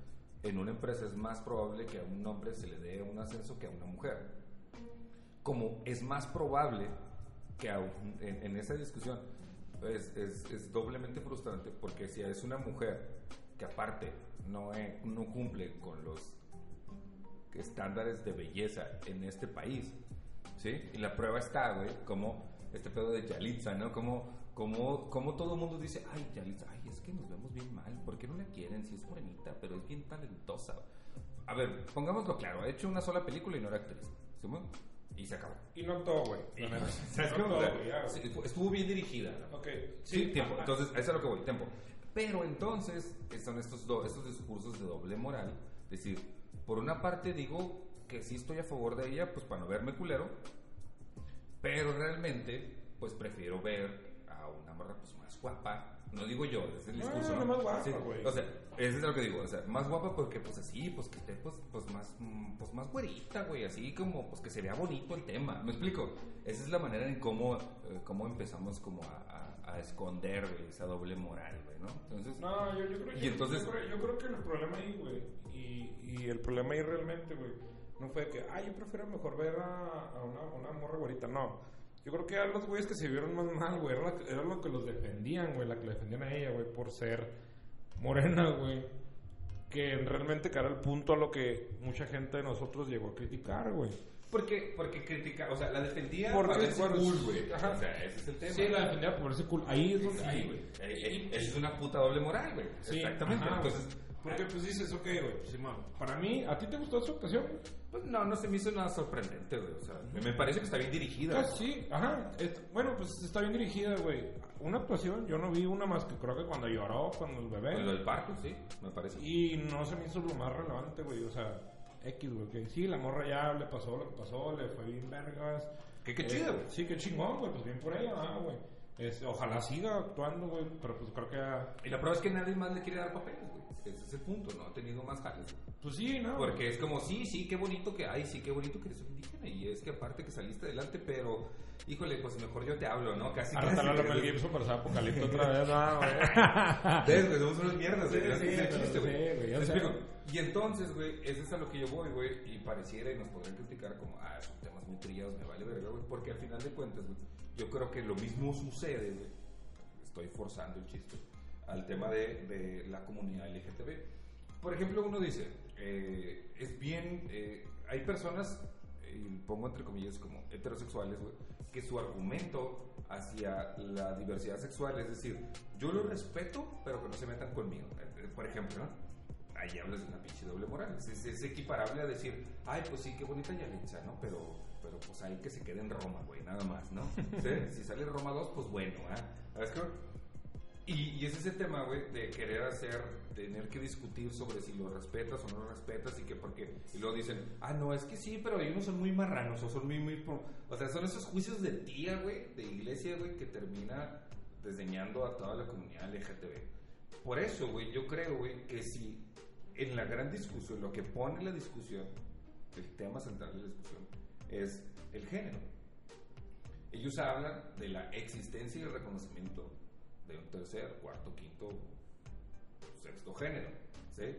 en una empresa es más probable que a un hombre se le dé un ascenso que a una mujer. Como es más probable que a un- en, en esa discusión es, es- es doblemente frustrante porque si es una mujer que aparte no, e- no cumple con los estándares de belleza en este país, ¿sí? Y la prueba está, güey, como este pedo de Yalitza, ¿no? Como, como, como todo el mundo dice, ay, Yalitza, ay, es que nos vemos bien mal, ¿por qué no la quieren? Si es morenita, pero es bien talentosa. A ver, pongámoslo claro, ha hecho una sola película y no era actriz, ¿sí? Y se acabó. Y no todo, güey. sí, estuvo bien dirigida, ¿no? Ok, Sí, tiempo. ajá. Entonces, eso es a lo que voy, tiempo. Pero entonces, son estos, do- estos discursos de doble moral. Decir, por una parte digo que sí estoy a favor de ella, pues para no verme culero. Pero realmente, pues prefiero ver a una morra pues, más guapa. No digo yo, es el No, discurso. no más guapa, Sí. O sea, eso es lo que digo. O sea, más guapa porque pues así, pues que esté pues, pues más, mm, pues más güerita, güey. Así como pues que se vea bonito el tema. ¿Me explico? Esa es la manera en cómo, eh, cómo empezamos como a, a- a esconder, güey, esa doble moral, güey, ¿no? Entonces, No, yo, yo creo, Y yo- entonces- yo creo, yo creo que el problema ahí, güey, y, y el problema ahí realmente, güey, No fue que, ay, yo prefiero mejor ver a, a una, una morra güerita. No. Yo creo que a los güeyes que se vieron más mal, güey, era, la- era lo que los defendían, güey, la que le defendían a ella, güey, por ser morena, güey. Que realmente cara al punto a lo que mucha gente de nosotros llegó a criticar, güey. Porque, porque critica, o sea, la defendía verse bueno, cool, güey. O sea, ese es el tema. Sí, la defendía por ese cool. Ahí es donde. Sí, ahí, güey. Es una puta doble moral, güey. Sí, Exactamente. ajá, Entonces, Porque pues dices, ok, güey, pues, Simón, para mí, ¿a ti te gustó esa ocasión? pues no, no se me hizo nada sorprendente, güey. O sea, me- me parece que está bien dirigida. Ah, sí, ajá. Es- bueno, pues está bien dirigida, güey. Una actuación, yo no vi una más que creo que cuando lloró, cuando el bebé. Con lo del parto, sí, me parece. Y no se me hizo lo más relevante, güey. O sea, X, güey. Que sí, la morra ya le pasó lo que pasó, le fue bien vergas. Que qué Eh, chido, güey. Sí, qué chingón, güey. Pues bien por ella, ah, güey. Es- ojalá siga actuando, güey. Pero pues creo que. ah, Y la prueba es que nadie más le quiere dar papeles. Ese es el punto, no ha tenido más jales. Pues sí, ¿no? Porque es como, sí, sí, qué bonito que hay, sí, qué bonito que eres un indígena. Y es que aparte que saliste adelante, pero, híjole, pues mejor yo te hablo, ¿no? Casi. Ahora está. Mel Gibson para ser apocalipto otra vez, no, güey. ¿Ves, güey? Somos unas mierdas, güey. Sí, Ese el sí, chiste, sí, güey. güey, ya ¿Me sé. explico? Y entonces, güey, eso es a lo que yo voy, güey. Y pareciera y nos podrían criticar como, ah, son temas muy trillados, me vale verga, güey. Porque al final de cuentas, güey, yo creo que lo mismo sucede, güey. Estoy forzando el chiste al tema de, de la comunidad LGTB. Por ejemplo, uno dice, eh, es bien, eh, hay personas, y pongo entre comillas como heterosexuales, güey, que su argumento hacia la diversidad sexual es decir, yo lo respeto, pero que no se metan conmigo. Eh, eh, Por ejemplo, ¿no? Ahí hablas de una pinche doble moral. Es, es- equiparable a decir, ay, pues sí, qué bonita Yalitza, ¿no? Pero, pero pues ahí que se quede en Roma, güey, nada más, ¿no? ¿Sí? Si sale Roma 2, pues bueno, ¿ah? ¿Sabes qué? Y, y es ese tema, güey, de querer hacer, tener que discutir sobre si lo respetas o no lo respetas y que porque, y luego dicen, ah, no, es que sí, pero unos son muy marranos o son muy, muy, pro-". o sea, son esos juicios de tía, güey, de iglesia, güey, que termina desdeñando a toda la comunidad LGTB. Por eso, güey, yo creo, güey, que si en la gran discusión, lo que pone la discusión, el tema central de la discusión, es el género. Ellos hablan de la existencia y el reconocimiento de un tercer, cuarto, quinto, sexto género, ¿sí?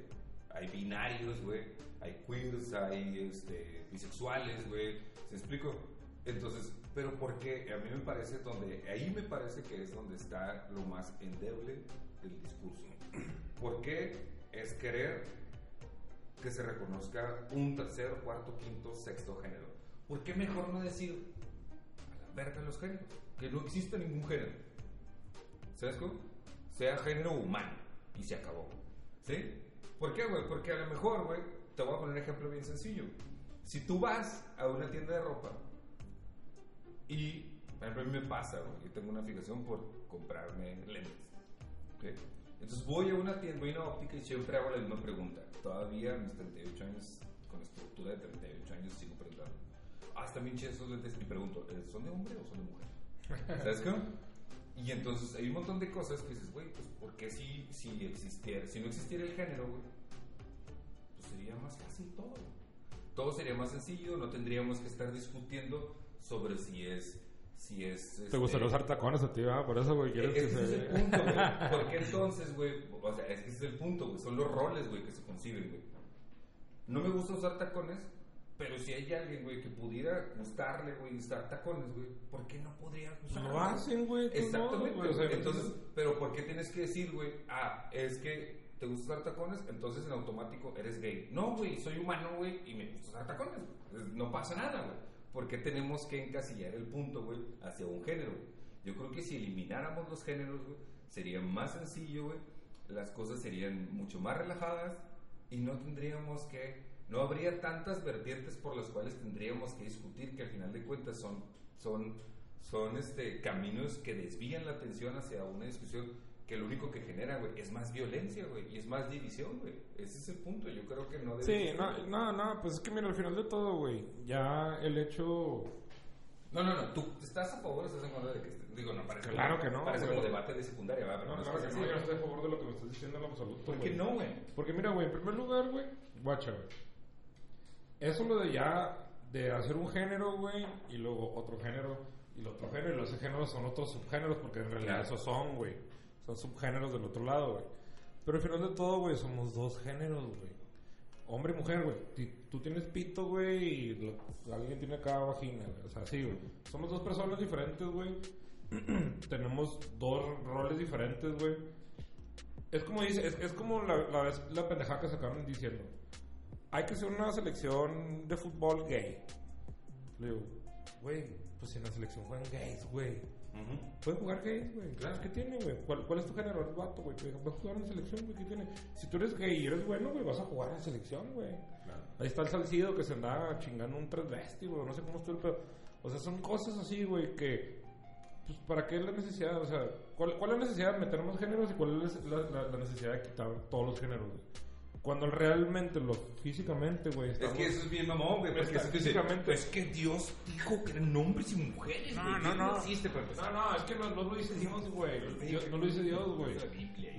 Hay binarios, güey, hay queers, hay este, bisexuales, güey, ¿se explico? Entonces, pero porque a mí me parece donde, ahí me parece que es donde está lo más endeble del discurso. ¿Por qué es querer que se reconozca un tercer, cuarto, quinto, sexto género? ¿Por qué mejor no decir a la verga los géneros? Que no existe ningún género. ¿Sabes cómo? Sea género humano y se acabó. ¿Sí? ¿Por qué, güey? Porque a lo mejor, güey, te voy a poner un ejemplo bien sencillo. Si tú vas a una tienda de ropa y, por ejemplo, a mí me pasa, güey, yo tengo una fijación por comprarme lentes. ¿ok? Entonces voy a una tienda, voy a una óptica y siempre hago la misma pregunta. Todavía a mis 38 años, con estructura de 38 años, sigo preguntando. Ah, están bien esos lentes. Y pregunto, ¿eh, ¿son de hombre o son de mujer? ¿Sabes cómo? Y entonces hay un montón de cosas que dices, güey, pues ¿por qué si, si existiera, si no existiera el género, güey? Pues sería más fácil todo. Todo sería más sencillo, no tendríamos que estar discutiendo sobre si es... Si es Te este, gustaría usar tacones a ti, ¿verdad? Por eso, güey, quieres que ese es el se... punto, güey. Porque entonces, güey, o sea, es que ese es el punto, güey. Son los roles, güey, que se conciben, güey. No me gusta usar tacones, pero si hay alguien, güey, que pudiera gustarle, güey, usar tacones, güey, ¿por qué no podría usar? Lo hacen, güey. no, Exactamente, güey, o sea, entonces, pero ¿por qué tienes que decir, güey, ah, es que te gusta usar tacones, entonces en automático eres gay? No, güey, soy humano, güey, y me gusta usar tacones, güey. No pasa nada, güey. ¿Por qué tenemos que encasillar el punto, güey, hacia un género, güey? Yo creo que si elimináramos los géneros, güey, sería más sencillo, güey. Las cosas serían mucho más relajadas y no tendríamos que, no habría tantas vertientes por las cuales tendríamos que discutir que al final de cuentas son, son, son este, caminos que desvían la atención hacia una discusión que lo único que genera, güey, es más violencia, güey, y es más división, güey. Ese es el punto, yo creo que no debe Sí, ser, no, no, no, pues es que mira, al final de todo, güey, ya el hecho... No, no, no, tú estás a favor o estás en contra de que esté- digo, no parece Claro como, que no, parece güey. como debate de secundaria, ¿verdad? Pero No, es claro que así, no, yo no estoy a favor de lo que me estás diciendo en lo absoluto, ¿Por qué güey. no, güey? Porque mira, güey, en primer lugar, güey, guacha, güey. Eso lo de ya, de hacer un género, güey, y luego otro género, y el otro género, y los géneros son otros subgéneros, porque en realidad esos son, güey. Son subgéneros del otro lado, güey. Pero al final de todo, güey, somos dos géneros, güey. hombre y mujer, güey. Tú tienes pito, güey, y lo- alguien tiene acá vagina, güey. O sea, sí, güey. Somos dos personas diferentes, güey. Tenemos dos roles diferentes, güey. Es como dice, es, es como la, la, la pendejada que sacaron diciendo. Hay que hacer una selección de fútbol gay. Le digo, güey, pues si en la selección juegan gays, güey. Pueden jugar gays, güey. Claro. ¿Qué tiene, güey? ¿Cuál, ¿Cuál es tu género? Eres vato, güey. A jugar en la selección, güey. ¿Qué tiene? Si tú eres gay y eres bueno, güey, vas a jugar en la selección, güey. Ahí está el Salcido que se anda chingando un transvesti, güey. No sé cómo estuvo el pedo. O sea, son cosas así, güey, que... Pues, ¿para qué la necesidad? O sea, ¿cuál, cuál es la necesidad de meter más géneros y cuál es la, la- la necesidad de quitar todos los géneros, güey? Cuando realmente, lo físicamente, güey, Es que eso es bien mamón, güey. Porque es que físicamente- es que Dios dijo que eran hombres y mujeres, No, güey. no, no. existe para empezar. No, no, es que no, no lo dice Dios, güey. No lo dice Dios, güey.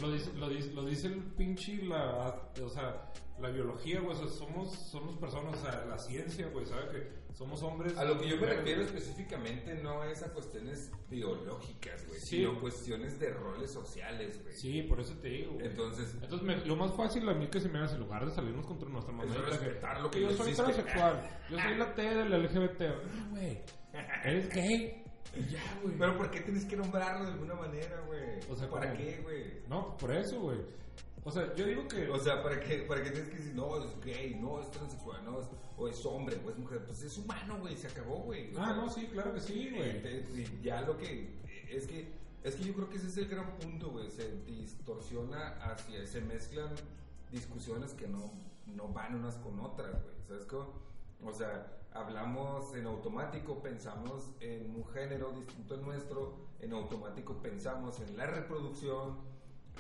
Lo dice, lo dice, lo dice el pinche la, o sea, la biología, güey. O sea, somos, somos personas, o sea, la ciencia, güey, sabe que somos hombres. A lo que yo me refiero específicamente no es a cuestiones biológicas, güey, Sí. sino cuestiones de roles sociales, güey. Sí, por eso te digo. Entonces, Entonces, me- lo más fácil a mí que se me hace, en lugar de salirnos contra nuestra mamá, es respetar lo que yo soy existe. transexual, yo soy la T del LGBT. Ah, güey, eres gay. Ya, güey. pero ¿por qué tienes que nombrarlo de alguna manera, güey? O sea, ¿para ¿cómo? qué, güey? No, por eso, güey. O sea, yo digo que. O sea, ¿para qué, ¿para qué tienes que decir, no, es gay, no, es transexual, no, es, o es hombre, o es mujer? Pues es humano, güey, se acabó, güey. Ah, sea, no, sí, claro que sí, güey. Ya lo que es que es que yo creo que ese es el gran punto, güey, se distorsiona hacia se mezclan discusiones que no no van unas con otras, güey, ¿sabes cómo? O sea, hablamos en automático, pensamos en un género distinto al nuestro, en automático pensamos en la reproducción,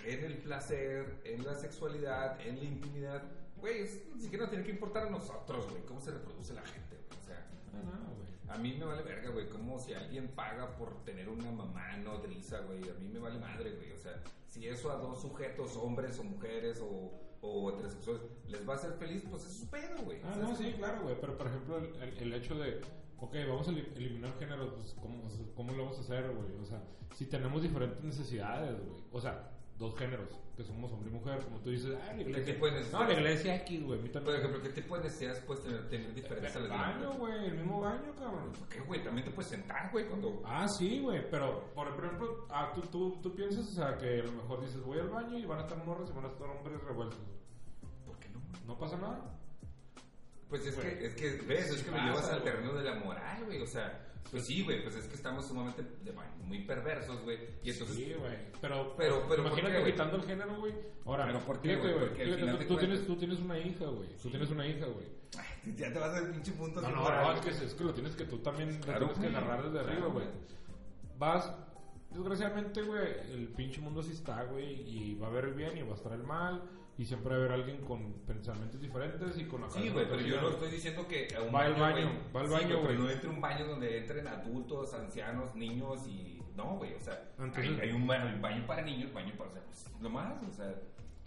en el placer, en la sexualidad, en la intimidad. Güey, eso ni siquiera nos tiene que importar a nosotros, güey, cómo se reproduce la gente, güey. O sea, no, güey. a mí me vale verga, güey. Como si alguien paga por tener una mamá nodriza, güey. A mí me vale madre, güey. O sea, si eso a dos sujetos, hombres o mujeres o, o heterosexuales, les va a hacer feliz, pues es su pedo, güey. Ah, O sea, no, es sí, claro, güey. Pero, por ejemplo, el, el- hecho de, ok, vamos a eli- eliminar géneros, pues, ¿cómo, ¿cómo lo vamos a hacer, güey? O sea, si tenemos diferentes necesidades, güey. O sea, dos géneros, que somos hombre y mujer, como tú dices, ah, la iglesia. tipo de no, la iglesia X, güey. a mí Por también. ejemplo, ¿qué tipo de necesidades puedes tener, tener diferentes a las baño, güey, el mismo baño, cabrón. ¿Por qué, güey? También te puedes sentar, güey, cuando... Ah, sí, güey, pero por ejemplo, ah, tú, tú, tú piensas, o sea, que a lo mejor dices, voy al baño y van a estar morras y van a estar hombres revueltos. ¿Por qué no? No pasa nada. Pues es que, es que, ves, es que lo Pasa, llevas al terreno de la moral, güey. O sea, pues sí, güey, pues es que estamos sumamente de- muy perversos, güey. Y entonces, Sí, güey. Pero, Pero- pero, ¿por imagínate quitando el género, güey. Ahora, Pero, ¿por qué, güey? al tú, tienes, tú tienes una hija, güey. Tú tienes una hija, güey. ya te vas a ver pinche punto. No, no, no, es que, es que lo tienes que tú también lo Claro, tienes que agarrar desde arriba, güey. Vas, desgraciadamente, güey, el pinche mundo así está, güey, y va a haber el bien y va a estar el mal, y siempre va a haber alguien con pensamientos diferentes y con la Sí, güey, pero yo no estoy diciendo que a un Va al baño, va al sí, baño, pero güey. no entre un baño donde entren adultos, ancianos, niños y... No, güey, o sea, Entonces- hay, hay un baño, para niños, baño para... O sea, pues, nomás, o sea...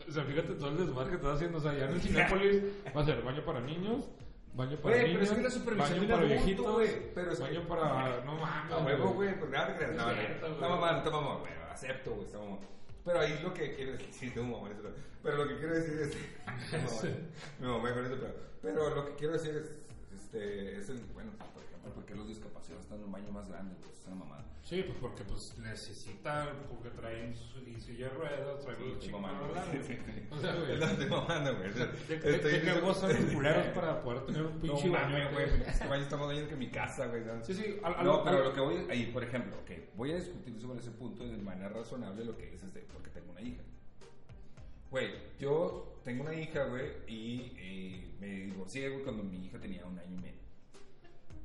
O sea, fíjate todo el desmadre que estás haciendo. O sea, ya en el Cinépolis va a ser baño para niños, baño para Güey, pero niños, es que la baño para viejitos, güey, pero es que- baño para... No mames, huevo, güey, pues. Es No, no, no, no, mamá, güey, acepto, güey, está mamá. Pero ahí lo que quiero decir, sí, tengo mamá, eso, pero lo que quiero decir es, mi mamá con eso, pero, pero lo que quiero decir es, este, es el, bueno, ejemplo, ¿por qué los discapacitados están en un baño más grande? Pues es una mamada. Sí, pues porque pues necesitan, porque traen su y silla de ruedas, traen los chicos mamando, güey. O sea, güey. No estoy mamando, güey. o sea, ¿De, estoy diciendo- gozan los culeros para poder tener un pinche baño, güey, este baño está más que mi casa, güey. Sí, sí, No, pero lo que voy ahí, por ejemplo, ok, voy a discutir sobre ese punto de manera razonable lo que dices de porque tengo una hija. Güey, yo tengo una hija, güey, y, y me divorcié, güey, cuando mi hija tenía un año y medio.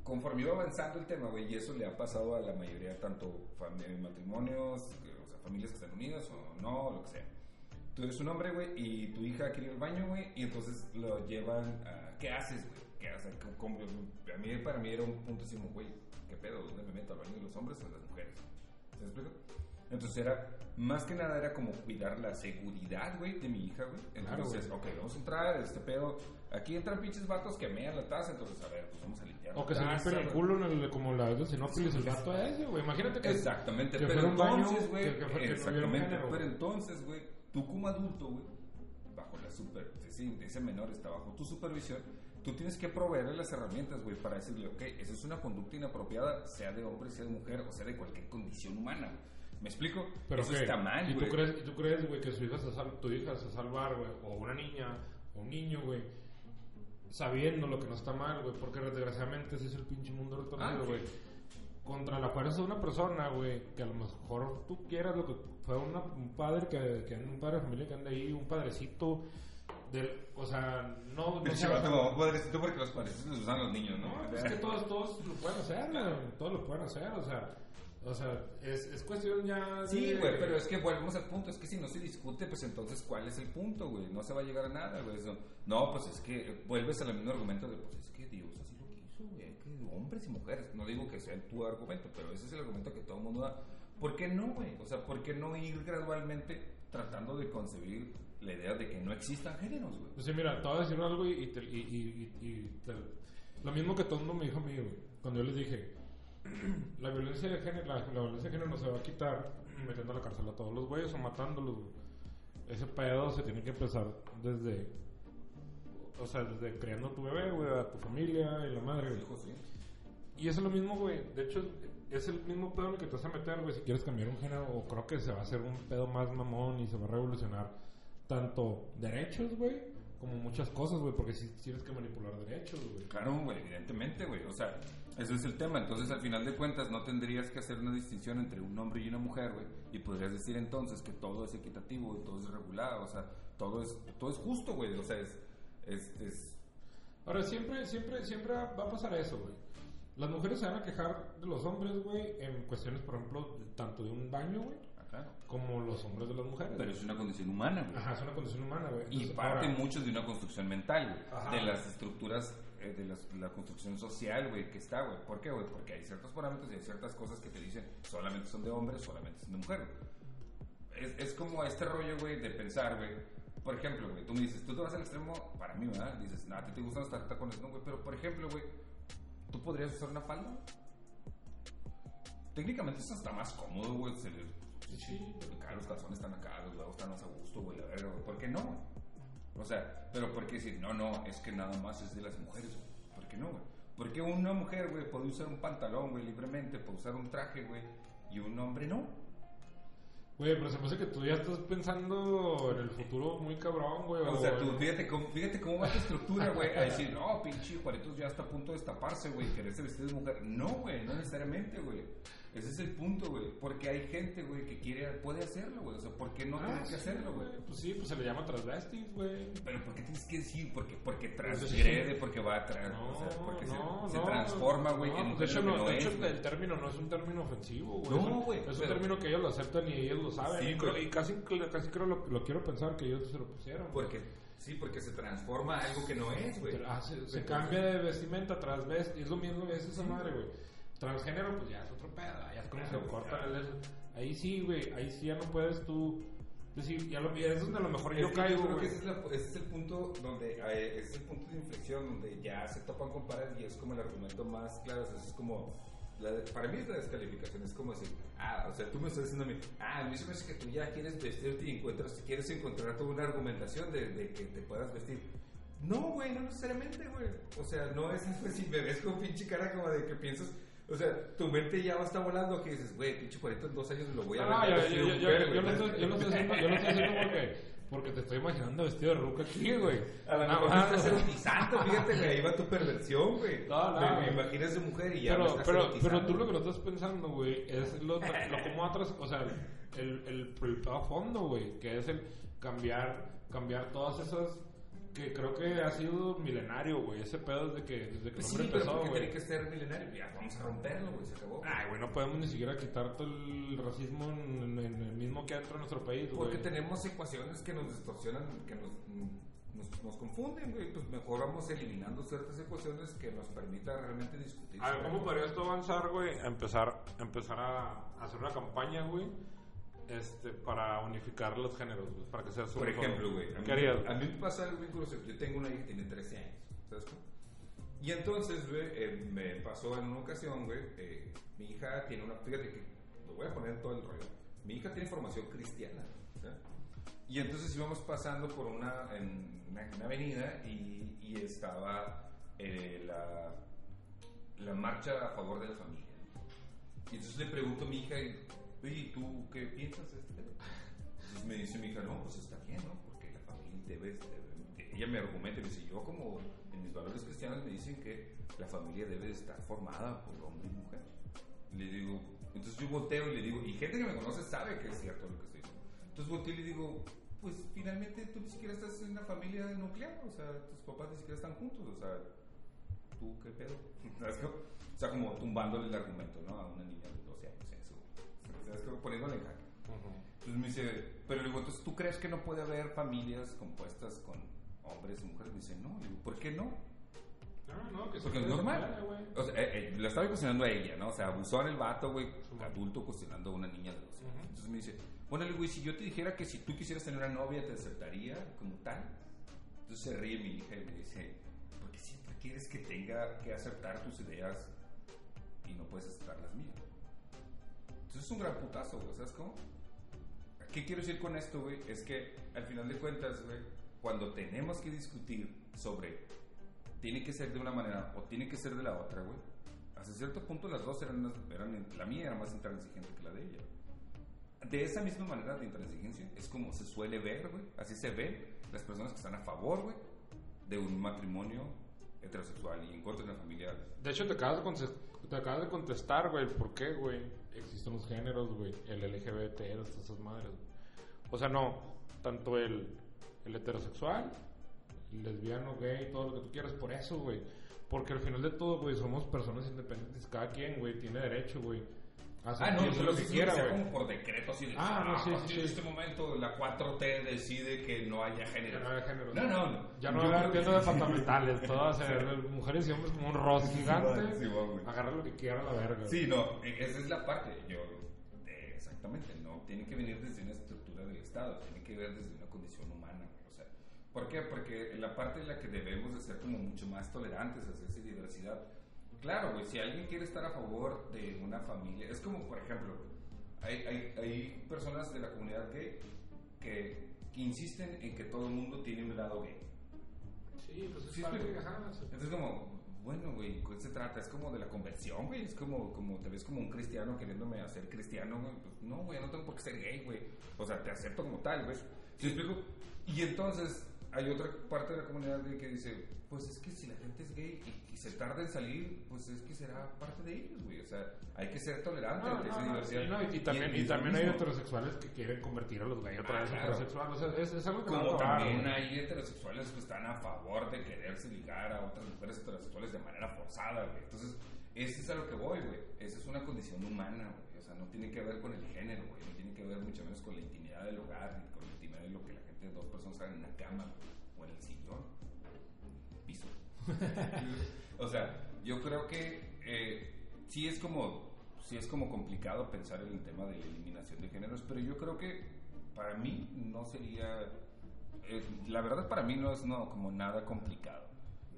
Conforme iba avanzando el tema, güey, y eso le ha pasado a la mayoría, tanto matrimonios, o sea, familias que están unidas o no, lo que sea. Tú eres un hombre, güey, y tu hija quiere ir al baño, güey, y entonces lo llevan a... ¿Qué haces, güey? ¿Qué haces? ¿Cómo- cómo- a mí, para mí era un punto así como, güey, ¿qué pedo? ¿Dónde me meto? ¿Al baño de los hombres o de las mujeres? ¿Se explica? Entonces era, más que nada era como cuidar la seguridad, güey, de mi hija, güey. Claro, Entonces, ok, vamos a entrar, este pedo. Aquí entran pinches vatos que mean la taza, entonces, a ver, pues vamos a limpiar O la que se taza, limpien el güey. culo en el, como la vez de Sinópolis, el gato ese, güey. Imagínate que... Exactamente, que pero entonces, güey, no exactamente, pero güey. entonces, güey, tú como adulto, güey, bajo las super, sí, ese menor está bajo tu supervisión, tú tienes que proveerle las herramientas, güey, para decirle, ok, esa es una conducta inapropiada, sea de hombre, sea de mujer, o sea de cualquier condición humana. ¿Me explico? Pero Eso ¿qué? está mal, ¿Y güey. tú crees, y tú crees, güey, que su hija se sal- tu hija se salvar, güey, o una niña, o un niño, güey, sabiendo lo que no está mal, güey, porque desgraciadamente ese es el pinche mundo retorcido, Ah, güey. Contra la fuerza de una persona, güey, que a lo mejor tú quieras lo que fue una- un padre que, que un padre de familia que anda ahí, un padrecito del, o sea, no, no se como padrecito porque los padrecitos los usan los niños, ¿no? no, es que todos, todos lo pueden hacer, güey, todos lo pueden hacer, o sea, o sea, es, es cuestión ya Sí, güey, pero es que volvemos al punto, es que si no se discute, pues entonces, ¿cuál es el punto, güey? No se va a llegar a nada, güey. No, pues es que vuelves al mismo argumento de, pues es que Dios así lo quiso, güey, que hombres y mujeres. No digo que sea tu argumento, pero ese es el argumento que todo el mundo da. ¿Por qué no, güey? O sea, ¿por qué no ir gradualmente tratando de concebir la idea de que no existan géneros, güey? Pues sí, mira, te voy a decir algo y, y te- y- y- y- y te- lo mismo que todo el mundo me dijo a mí, güey, cuando yo les dije, la violencia de género, la, la violencia de género no se va a quitar metiendo a la cárcel a todos los güeyes o matándolos. Ese pedo se tiene que empezar desde, o sea, desde criando a tu bebé, güey, a tu familia y la madre, güey. Hijo, sí. Y es lo mismo, güey. De hecho, es el mismo pedo en el que te vas a meter, güey. Si quieres cambiar un género, o creo que se va a hacer un pedo más mamón y se va a revolucionar tanto derechos, güey, como muchas cosas, güey. Porque si tienes que manipular derechos, güey. Claro, güey, evidentemente, güey. O sea, ese es el tema. Entonces, al final de cuentas, no tendrías que hacer una distinción entre un hombre y una mujer, güey. Y podrías decir entonces que todo es equitativo, todo es regulado, o sea, todo es, todo es justo, güey. O sea, es, es, es- Ahora, siempre, siempre, siempre va a pasar eso, güey. Las mujeres se van a quejar de los hombres, güey, en cuestiones, por ejemplo, tanto de un baño, güey, Ajá. como los hombres de las mujeres. Pero es una condición humana, güey. Ajá, es una condición humana, güey. Y parte ahora- mucho de una construcción mental, güey. De las estructuras, eh, de las- la construcción social, güey, que está, güey. ¿Por qué, güey? Porque hay ciertos parámetros y hay ciertas cosas que te dicen solamente son de hombres, solamente son de mujeres. Es, es como este rollo, güey, de pensar, güey. Por ejemplo, güey, tú me dices, tú te vas al extremo, para mí, ¿verdad? Dices, nah, a ti te gustan los ta- tacones, no, güey. Pero, por ejemplo, güey, ¿tú podrías usar una falda? Técnicamente es hasta más cómodo, güey. Le- Sí, acá los calzones están acá, los huevos están más a gusto, güey. ¿Por qué no? O sea, pero ¿por qué decir, no, no, es que nada más es de las mujeres, güey? ¿Por qué no, güey? Porque una mujer, güey, puede usar un pantalón, güey, libremente, puede usar un traje, güey, y un hombre no. Güey, pero se hace que tú ya estás pensando en el futuro muy cabrón, güey. O sea, tú, fíjate cómo, fíjate cómo va tu estructura, güey, a decir, no, pinche Juaritos ya está a punto de destaparse, güey, quererse vestir de mujer. No, güey, no necesariamente, güey. Ese es el punto, güey. Porque hay gente, güey, que quiere, puede hacerlo, güey. O sea, ¿por qué no Ah, tienes que sí, hacerlo, güey? Pues sí, pues se le llama transvestis, güey. Pero ¿por qué tienes que decir? Porque, porque Pues transgrede, porque va a traer, No, o sea, porque no, se, se no, transforma, güey, un de hecho, no, de hecho es, el término no es un término ofensivo, güey. No, güey, Es un término que ellos lo aceptan y ellos lo saben. Sí, y, pero- y casi, casi creo lo, lo quiero pensar que ellos se lo pusieron. Porque, sí, porque se transforma a algo que no es, güey. Ah, se, se cambia de vestimenta, transvesti, es lo mismo, es esa madre, güey. Transgénero, pues ya es otro pedo, ya es como se corta el... Ahí sí, güey, ahí sí ya no puedes tú decir, ya lo, es donde a lo mejor yo que caigo, creo que güey. ese es, la- ese es el punto donde eh, ese es el punto de inflexión donde ya se topan con pared y es como el argumento más claro, o sea, es como la de- para mí es la descalificación, es como decir, ah, o sea, tú me estás diciendo a mí, ah, a mí se me hace que tú ya quieres vestirte y encuentras, quieres encontrar toda una argumentación de, de que te puedas vestir. No, güey, no necesariamente, güey. O sea, no es si me ves con pinche cara como de que piensas, o sea, tu mente ya va a estar volando que dices, güey, pinche cuarito en dos años lo voy a ver yo, yo, lo estoy, yo lo estoy haciendo, yo lo estoy haciendo porque, porque te estoy imaginando vestido de ruca aquí, güey. A lo mejor me estás erotizando, fíjate, güey, ahí va tu perversión, güey. No, no, me, me imaginas de mujer y ya me Pero, estás pero, pero tú lo que no estás pensando, güey, es lo, lo como atrás, o sea, el, el, el a fondo, güey, que es el cambiar, cambiar todas esas, que creo que ha sido milenario, güey, ese pedo desde que, desde que Pues el sí, hombre pero empezó, ¿por qué güey. tiene que ser milenario? Ya, vamos a romperlo, güey, se acabó. Ay, güey, no podemos ni siquiera quitar todo el racismo en, en el mismo que dentro de nuestro país, güey. Porque tenemos ecuaciones que nos distorsionan, que nos, nos, nos confunden, güey. Pues mejor vamos eliminando ciertas ecuaciones que nos permita realmente discutir. A ver, ¿cómo podría esto avanzar, güey? A empezar, empezar a hacer una campaña, güey, este, para unificar los géneros, güey, para que sea Por solo- ejemplo, güey, a, mí- ¿Qué harías? a mí me pasa algo bien curioso. Yo tengo una hija que tiene 13 años, ¿sabes cómo? Y entonces, güey, eh, me pasó en una ocasión, güey, eh, mi hija tiene una, fíjate que, lo voy a poner en todo el rollo. Mi hija tiene formación cristiana, ¿sabes? Y entonces íbamos pasando por una, en una, una avenida y, y estaba eh, la, la marcha a favor de la familia. Y entonces le pregunto a mi hija, oye, ¿tú qué piensas de este? Entonces me dice mi hija, no, pues está bien, ¿no? Porque la familia debe, debe- ella me argumenta y me dice, yo como en mis valores cristianos me dicen que la familia debe de estar formada por hombre y mujer. Le digo, entonces yo volteo y le digo, y gente que me conoce sabe que es cierto lo que estoy diciendo. Entonces volteo y le digo, pues finalmente tú ni siquiera estás en una familia nuclear, o sea, tus papás ni siquiera están juntos, o sea, tú qué pedo. O sea, como tumbándole el argumento, ¿no? A una niña de 12 años jaque. Entonces me dice, pero le digo, entonces tú crees que no puede haber familias compuestas con hombres y mujeres? Me dice, no, le digo, ¿por qué no? No, no, que Porque es normal. güey. O sea, eh, eh, la estaba cuestionando a ella, ¿no? O sea, abusó en el vato, güey, adulto cuestionando a una niña de 12 años. Ujú. Entonces me dice, bueno, le digo, y si yo te dijera que si tú quisieras tener una novia, ¿te aceptaría como tal? Entonces se ríe mi hija y me dice, ¿por qué siempre quieres que tenga que aceptar tus ideas y no puedes aceptar las mías? Entonces es un gran putazo, güey, ¿sabes cómo? ¿Qué quiero decir con esto, güey? Es que al final de cuentas, güey, cuando tenemos que discutir sobre tiene que ser de una manera o tiene que ser de la otra, güey, hasta cierto punto las dos eran, eran la mía era más intransigente que la de ella. De esa misma manera de intransigencia es como se suele ver, güey, así se ven las personas que están a favor, güey, de un matrimonio heterosexual y en contra de una familia. De hecho, te acabas de, te acabas de contestar, güey, ¿por qué, güey? Existen los géneros, güey, el LGBT, todas esas madres. güey. O sea, no, tanto el, el heterosexual, el lesbiano, gay, todo lo que tú quieras, por eso, güey. Porque al final de todo, güey, somos personas independientes. Cada quien, güey, tiene derecho, güey, Ah, no, sentirse no lo que quiera, sea como por decreto así de Ah, no, sí, a partir sí, de sí. este momento la 4T decide que no haya género. No hay género. No, no, no. Ya no Yo que- tiendas departamentales, ser mujeres y hombres como un rostro gigante. Sí. Agarra lo que quiera a la verga. Sí, no, e- esa es la parte. Yo, eh, exactamente, no tiene que venir desde una estructura del Estado, tiene que ver desde una condición humana. O sea, ¿por qué? Porque en la parte en la que debemos de ser como mucho más tolerantes hacia esa diversidad. Claro, güey, si alguien quiere estar a favor de una familia, es como, por ejemplo, hay, hay, hay personas de la comunidad gay que, que insisten en que todo el mundo tiene un lado gay. Sí, pues es Sí, parte, sí. Entonces como, bueno, güey, ¿qué se trata? Es como de la conversión, güey. Es como, como te ves como un cristiano queriéndome hacer cristiano, güey. Pues no, güey, no tengo por qué ser gay, güey. O sea, te acepto como tal, güey. ¿Sí me explico? Y entonces hay otra parte de la comunidad gay que dice, pues es que si la gente es gay y, y se tarda en salir, pues es que será parte de ellos, güey. O sea, hay que ser tolerante No, ante esa no, no, diversidad. sí, y, y también, y, lo también hay heterosexuales que quieren convertir a los gays otra Ah, vez heterosexuales. O sea, es, es algo que Como también hay heterosexuales que están a favor de quererse ligar a otras mujeres heterosexuales de manera forzada, güey. Entonces, ese es a lo que voy, güey. Esa es una condición humana, güey. O sea, no tiene que ver con el género, güey. No tiene que ver mucho menos con la intimidad del hogar, ni con la intimidad de lo que la dos personas hagan en una cama o en el sillón, piso. o sea, yo creo que eh, sí es como sí es como complicado pensar en el tema de la eliminación de géneros, pero yo creo que para mí no sería eh, la verdad para mí no es no como nada complicado.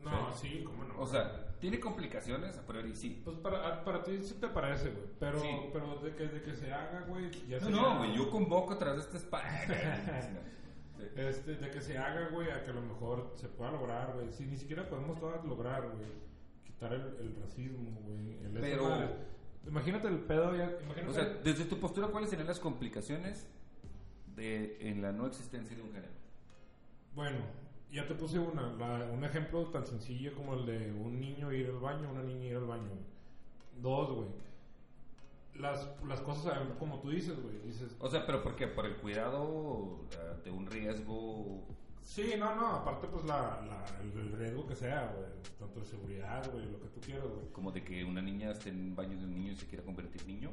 No, sí, cómo no. O sea, tiene complicaciones a priori sí. pues para, para ti sí te parece, güey. Pero, Sí. pero de, que, de que se haga, güey, ya No, no, güey, yo convoco a través de este espacio. Este, de que se haga, güey, a que a lo mejor se pueda lograr, güey. Si ni siquiera podemos todas lograr, güey. Quitar el, el racismo, güey. el Pero-. Imagínate el pedo ya. Imagínate. O sea, desde tu postura, ¿cuáles serían las complicaciones de, en la no existencia de un género? Bueno, ya te puse una, la- un ejemplo tan sencillo como el de un niño ir al baño, una niña ir al baño. Dos, güey. Las, las cosas como tú dices, güey. Dices, O sea, pero ¿por qué? ¿Por el cuidado de un riesgo? sí, no, no, aparte pues la, la- el, riesgo que sea, güey. Tanto de seguridad, güey, lo que tú quieras, güey. Como de que una niña esté en baño de un niño y se quiera convertir en niño.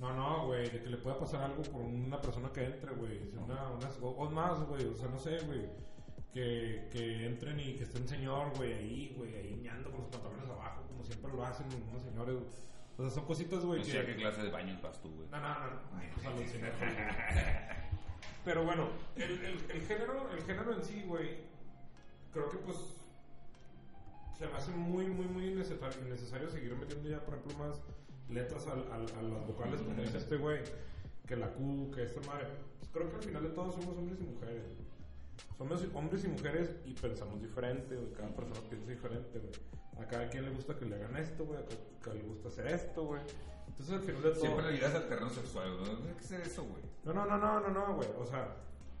No, no, güey, de que le pueda pasar algo por una persona que entre, güey. Si Una, unas, o, o más, güey, o sea, no sé, güey. Que, que entren y que esté un señor, güey, ahí, güey, ahí ñando con los pantalones abajo, como siempre lo hacen unos señores, güey. O sea, son cositas, güey, O que... sea, ¿qué clase de baños vas tú, güey? No, no, no, ay, pues. Pero bueno, el, el, el género, el género en sí, güey, creo que pues se me hace muy, muy, muy necesario, necesario seguir metiendo ya, por ejemplo, más letras al, al- a las vocales, como dice este güey. que la Q, que esta madre. Pues creo que al final de todo somos hombres y mujeres. Somos hombres y mujeres y pensamos diferente, güey. Cada persona piensa diferente, güey. A cada quien le gusta que le hagan esto, güey. A cada quien le gusta hacer esto, güey. Entonces al final de todo. Siempre le irás al terreno sexual, güey. No tiene que ser eso, güey. No, no, no, no, no, no, güey. O sea,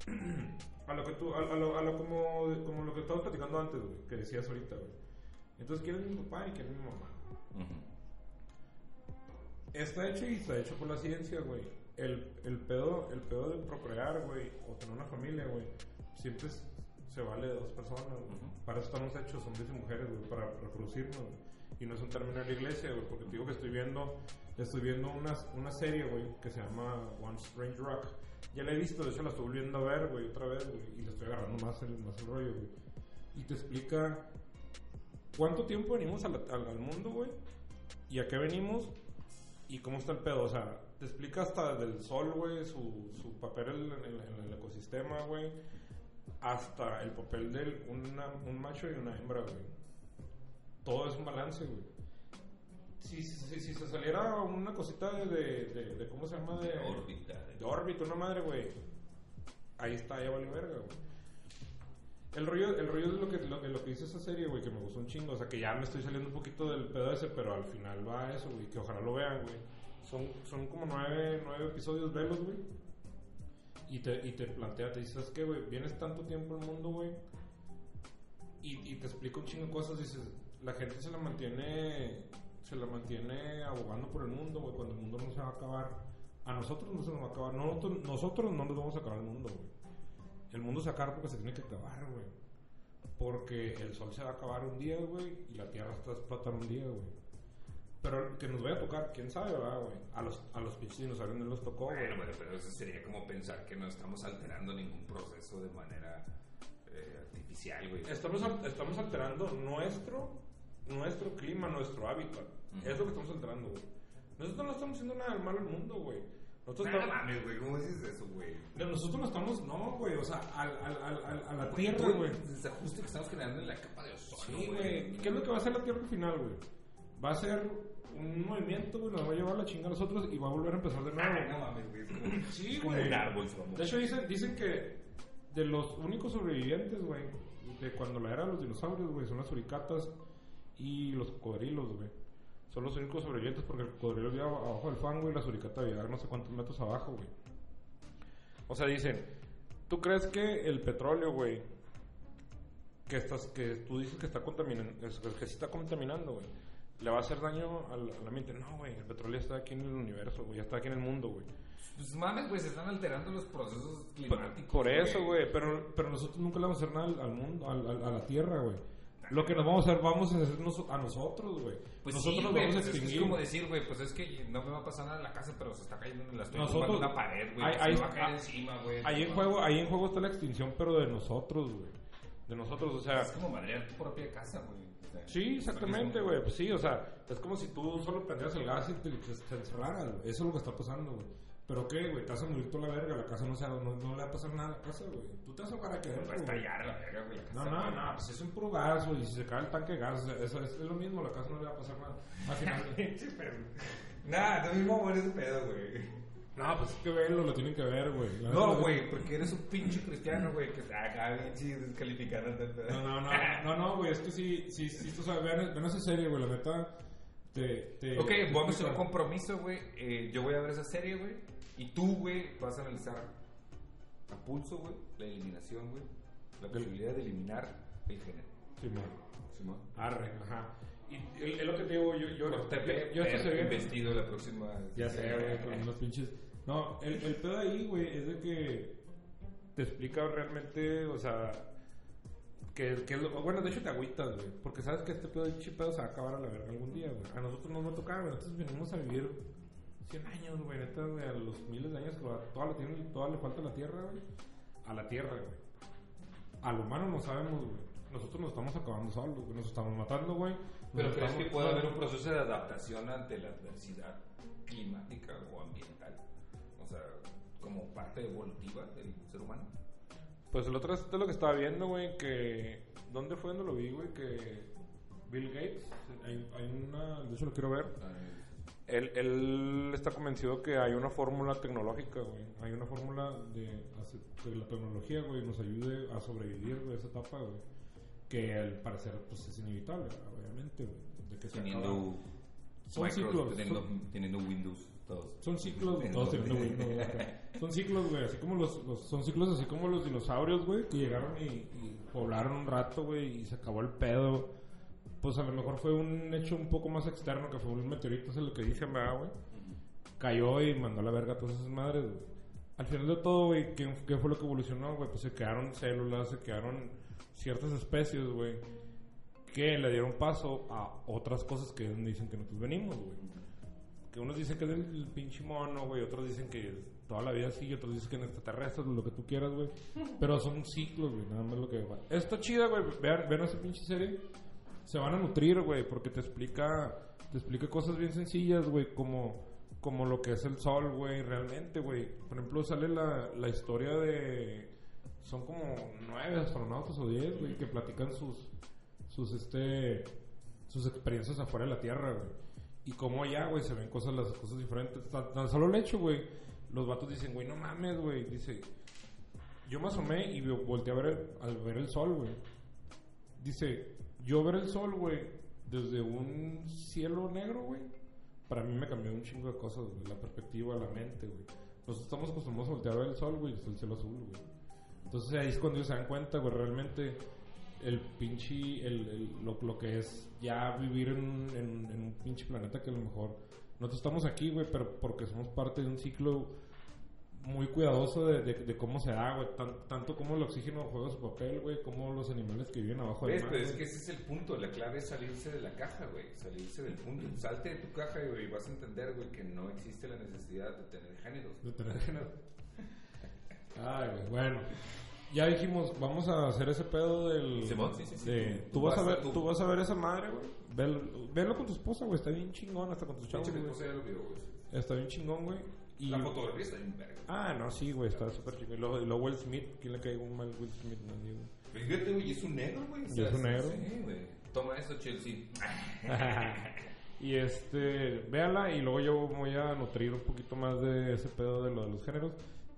a lo que tú, a, a lo, a lo como, como lo que estabas platicando antes, güey, que decías ahorita, güey. Entonces, ¿quién es mi papá y quién es mi mamá? Está hecho y está hecho por la ciencia, güey. El, el, pedo, el pedo de procrear, güey, o tener una familia, güey, siempre es- se vale de dos personas, güey. Ujú. Para eso estamos hechos, hombres y mujeres, güey, para reproducirnos, güey. Y no es un término de la iglesia, güey, porque te digo que estoy viendo, estoy viendo una, una serie, güey, que se llama One Strange Rock. Ya la he visto, de hecho la estoy volviendo a ver, güey, otra vez, güey, y le estoy agarrando más el, más el rollo, güey. Y te explica cuánto tiempo venimos al, al, al mundo, güey, y a qué venimos, y cómo está el pedo. O sea, te explica hasta del sol, güey, su, su papel en, en- en el ecosistema, güey, hasta el papel de una, un macho y una hembra, güey. Todo es un balance, güey. Si, si, si- se saliera una cosita de, de, de- de- ¿cómo se llama? De, órbita. de órbita, una madre, güey. Ahí está, ya vale verga, güey. El rollo, el rollo es lo que, lo, que- lo que dice esa serie, güey, que me gustó un chingo. O sea, que ya me estoy saliendo un poquito del pedo ese, pero al final va a eso, güey. Que ojalá lo vean, güey. Son, son como nueve, nueve episodios velos, güey. Y te, y te plantea, te dices, ¿qué, güey? Vienes tanto tiempo al mundo, güey. Y, y te explica un chingo de cosas. Dices, la gente se la mantiene, se la mantiene abogando por el mundo, güey. Cuando el mundo no se va a acabar. A nosotros no se nos va a acabar. Nosotros, nosotros no nos vamos a acabar el mundo, güey. El mundo se acaba porque se tiene que acabar, güey. Porque el sol se va a acabar un día, güey, y la tierra está a explotar un día, güey. Pero que nos vaya a tocar, quién sabe, ¿verdad, güey? A los, a los pinches dinosaurios no les tocó, güey. Bueno, bueno, pero eso sería como pensar que no estamos alterando ningún proceso de manera eh, artificial, güey. Estamos, estamos alterando nuestro, nuestro clima, nuestro hábitat. Ujú. Es lo que estamos alterando, güey. Nosotros no estamos haciendo nada malo al mundo, güey. Nosotros no- mames, güey, ¿cómo dices eso, güey? de nosotros no estamos, no, güey, o sea, al, al, al, a la Güey, tierra, todo güey. Desajuste que estamos generando en la capa de ozono, Sí, güey. ¿Qué es lo que va a hacer la Tierra al final, güey? Va a ser un movimiento, güey, nos va a llevar la chingada a nosotros y va a volver a empezar de nuevo. Ah, no mames, güey. Sí, güey. un árbol, su amor. De hecho, dicen, dicen que de los únicos sobrevivientes, güey, de cuando la era de los dinosaurios, güey, son las suricatas y los cocodrilos, güey. Son los únicos sobrevivientes porque el cocodrilo vivía abajo del fango y la suricata vivía no sé cuántos metros abajo, güey. O sea, dicen, ¿tú crees que el petróleo, güey, que estás, que tú dices que está contaminando, que sí está contaminando, güey, le va a hacer daño al, al ambiente? No, güey, el petróleo está aquí en el universo, güey, está aquí en el mundo, güey. Pues mames, güey, se están alterando los procesos Por, climáticos. por eso, güey, pero, pero nosotros nunca le vamos a hacer nada al, al mundo, al- a la tierra, güey. Lo que nos vamos a hacer, vamos a hacernos a nosotros, güey. Pues nosotros sí, nos vamos a pues es, que es extinguir. como decir, güey, pues es que no me va a pasar nada en la casa, pero se está cayendo en la estoy Nosotros- una pared, güey. Ahí- va a caer encima, güey. Ahí en juego, ahí en juego está la extinción, pero de nosotros, güey. De nosotros, o sea, Es como madrear tu propia casa, güey. Sí, exactamente, güey. Pues sí, o sea, es como si tú solo prendieras el gas y te, te, encerraras, güey. Eso es lo que está pasando, güey. Pero qué, güey, te vas a morir toda la verga, la casa no, se, no, no le va a pasar nada a la casa, güey. Tú te vas a ahogar aquí Va adentro, a güey. estallar a la verga, güey. No, no, no, pues es un puro gas, güey, y si se cae el tanque de gas, o sea, eso es, es lo mismo, la casa no le va a pasar nada. Al final. Nah, tú mismo mueres ese pedo, güey. No, pues es que verlo, lo tienen que ver, güey. No, güey, porque eres un pinche cristiano, güey, que está acá el pedo. No, no, no, no, no, güey, es que sí, sí, sí, tú sabes, vean, vean esa serie, güey, la neta, te... te Ok, te vamos a hacer un compromiso, güey. Eh, yo voy a ver esa serie, güey. Y tú, güey, vas a analizar a pulso, güey, la eliminación, güey. La posibilidad de eliminar el género. Simón. Simón. Arre, ajá. Y es lo que te digo, yo, yo, yo, yo esta serie- vestido la próxima. Ya sé, güey, con unos pinches. No, el, el pedo ahí, güey, es de que te explica realmente, o sea, que, que lo- bueno, de hecho te agüitas, güey, porque sabes que este pedo de pinche pedo se va a acabar a la verga algún día, güey. A nosotros nos va a tocar, güey, nosotros venimos a vivir 100 años, güey, neta, güey, a los miles de años que toda, la tiene, toda le falta a la tierra, güey. A la tierra, güey. Al humano no sabemos, güey. Nosotros nos estamos acabando solos, güey, nos estamos matando, güey. Pero crees que puede haber un proceso de adaptación ante la adversidad climática o ambiental? O sea, como parte evolutiva del ser humano. Pues el otro es lo que estaba viendo, güey, que... ¿Dónde fue donde lo vi, güey? Que Bill Gates, hay, hay una... De hecho lo quiero ver. él, él está convencido que hay una fórmula tecnológica, güey. Hay una fórmula de, que la tecnología, güey, nos ayude a sobrevivir, güey, esa etapa, güey. Que al parecer, pues es inevitable, obviamente. De que se acaba. Teniendo Son ciclos, teniendo, son- teniendo Windows, todos. Son ciclos, todos teniendo Windows, acá. Son ciclos, güey, así como los, los- son ciclos así como los dinosaurios, güey, que llegaron y, y poblaron un rato, güey, y se acabó el pedo. Pues a lo mejor fue un hecho un poco más externo, que fue un meteorito, es lo que dicen, ¿verdad, güey? Cayó y mandó a la verga a todas esas madres, güey. Al final de todo, güey, ¿qué, qué fue lo que evolucionó, güey? Pues se quedaron células, se quedaron ciertas especies, güey, que le dieron paso a otras cosas que dicen que nosotros venimos, güey que unos dicen que es el pinche mono, güey, otros dicen que toda la vida sí, otros dicen que en extraterrestres, lo que tú quieras, güey. Pero son ciclos, güey, nada más lo que va. Está chida, güey, vean, vean esa pinche serie. Se van a nutrir, güey, porque te explica, te explica cosas bien sencillas, güey, como, como lo que es el sol, güey, realmente, güey. Por ejemplo, sale la, la historia de... Son como nueve astronautas o diez, güey, que platican sus, sus, este, sus experiencias afuera de la Tierra, güey. Y como allá, güey, se ven cosas, las cosas diferentes. Tan, solo el hecho, güey. Los vatos dicen, güey, no mames, güey. Dice, yo me asomé y volteé a ver el, al ver el sol, güey. Dice, yo ver el sol, güey, desde un cielo negro, güey. Para mí me cambió un chingo de cosas. La perspectiva, la mente, güey. Nosotros estamos acostumbrados a voltear a ver el sol, güey, está el cielo azul, güey. Entonces ahí es cuando ellos se dan cuenta, güey, realmente el pinche, el, el- lo, lo que es ya vivir en, un- en- en un pinche planeta que a lo mejor nosotros estamos aquí, güey, pero porque somos parte de un ciclo muy cuidadoso de, de- de cómo se da, güey, tan- tanto como el oxígeno juega su papel, güey, como los animales que viven abajo del mar. Pero es que ese es el punto, la clave es salirse de la caja, güey, salirse del punto. Salte de tu caja, güey, y vas a entender, güey, que no existe la necesidad de tener géneros. De tener género. Ay, güey, bueno. Ya dijimos, vamos a hacer ese pedo del... Simón, sí, sí, sí. de- Tú tú, vas a vas a ver, tú vas a ver esa madre, güey. Velo, velo con tu esposa, güey. Está bien chingón, hasta con tus chavos, güey. lo güey. Está bien chingón, güey. Y... La fotografía está bien verga. Ah, no, sí, güey, está súper chingón. Y luego, y luego Will Smith, ¿quién le cae un mal Will Smith? No, digo. Fíjate, güey, es un negro, güey. es un negro. Sí, güey. Toma eso, Chelsea. y este, véala y luego yo voy a nutrir un poquito más de ese pedo de lo de los géneros.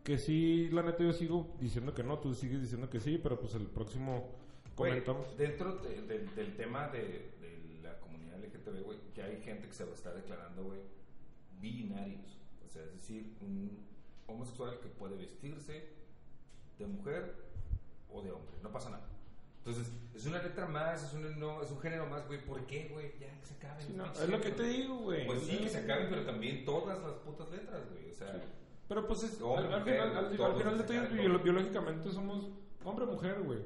Que sí, la neta yo sigo diciendo que no, tú sigues diciendo que sí, pero pues el próximo comentamos. dentro de- de- del tema de, de la comunidad LGTB, güey, ya hay gente que se lo está declarando, güey, binarios. O sea, es decir, un homosexual que puede vestirse de mujer o de hombre, no pasa nada. Entonces, es una letra más, es un, no, es un género más, güey. ¿Por qué, güey? Ya que se acaben. Sí, no, es lo que te digo, güey. Pues sí, que se acaben, pero también todas las putas letras, güey. O sea, Pero pues es, Hombre, al, mujer, final, al- final de todo, biológicamente somos hombre-mujer, güey.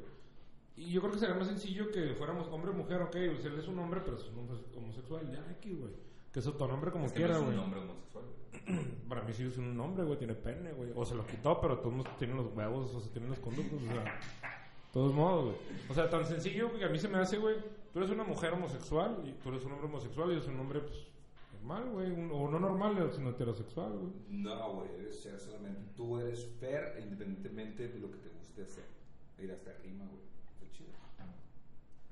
Y yo creo que sería más sencillo que fuéramos hombre-mujer, ok, pues él es un hombre, pero es un hombre homosexual, ya aquí, güey. Que es otro nombre como es que quiera, no es güey. un hombre homosexual, güey. Para mí sí es un hombre, güey, tiene pene, güey. O se lo quitó, pero todos tienen los huevos, o se tienen los conductos, o sea. Todos modos, güey. O sea, tan sencillo que a mí se me hace, güey. Tú eres una mujer homosexual y tú eres un hombre homosexual y yo soy un hombre, pues, normal, güey. O no normal, sino heterosexual, güey. No, güey, debe ser solamente tú eres fair independientemente de lo que te guste hacer. Ir hasta rima, güey. Está chido.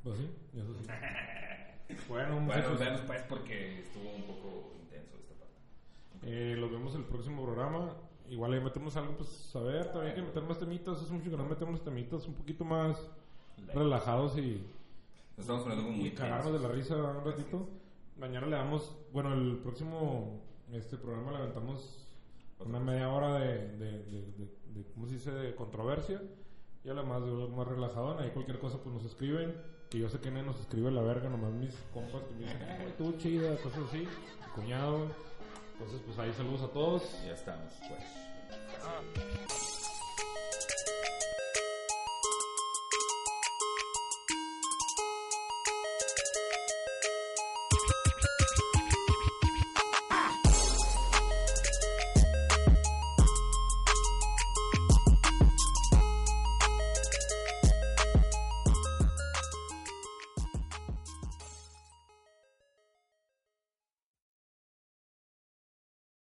Pues sí, eso sí. bueno, Bueno, vemos pues porque estuvo un poco intenso esta parte. eh, los vemos el próximo programa. Igual ahí metemos algo, pues, a ver, también hay que meter más temitas. Hace mucho que no metemos temitas un poquito más relajados y Nos estamos poniendo como muy y cagarnos de la risa un ratito. Mañana le damos, bueno, el próximo este programa le aventamos una media hora de, de, de, de- de- ¿cómo se dice?, de controversia. Y además de algo más relajadón, ahí cualquier cosa pues nos escriben. Que yo sé que nadie nos escribe la verga, nomás mis compas que me dicen, eh, tú chida, cosas así. Mi cuñado. Entonces, pues ahí saludos a todos. Ya estamos, pues. Ah.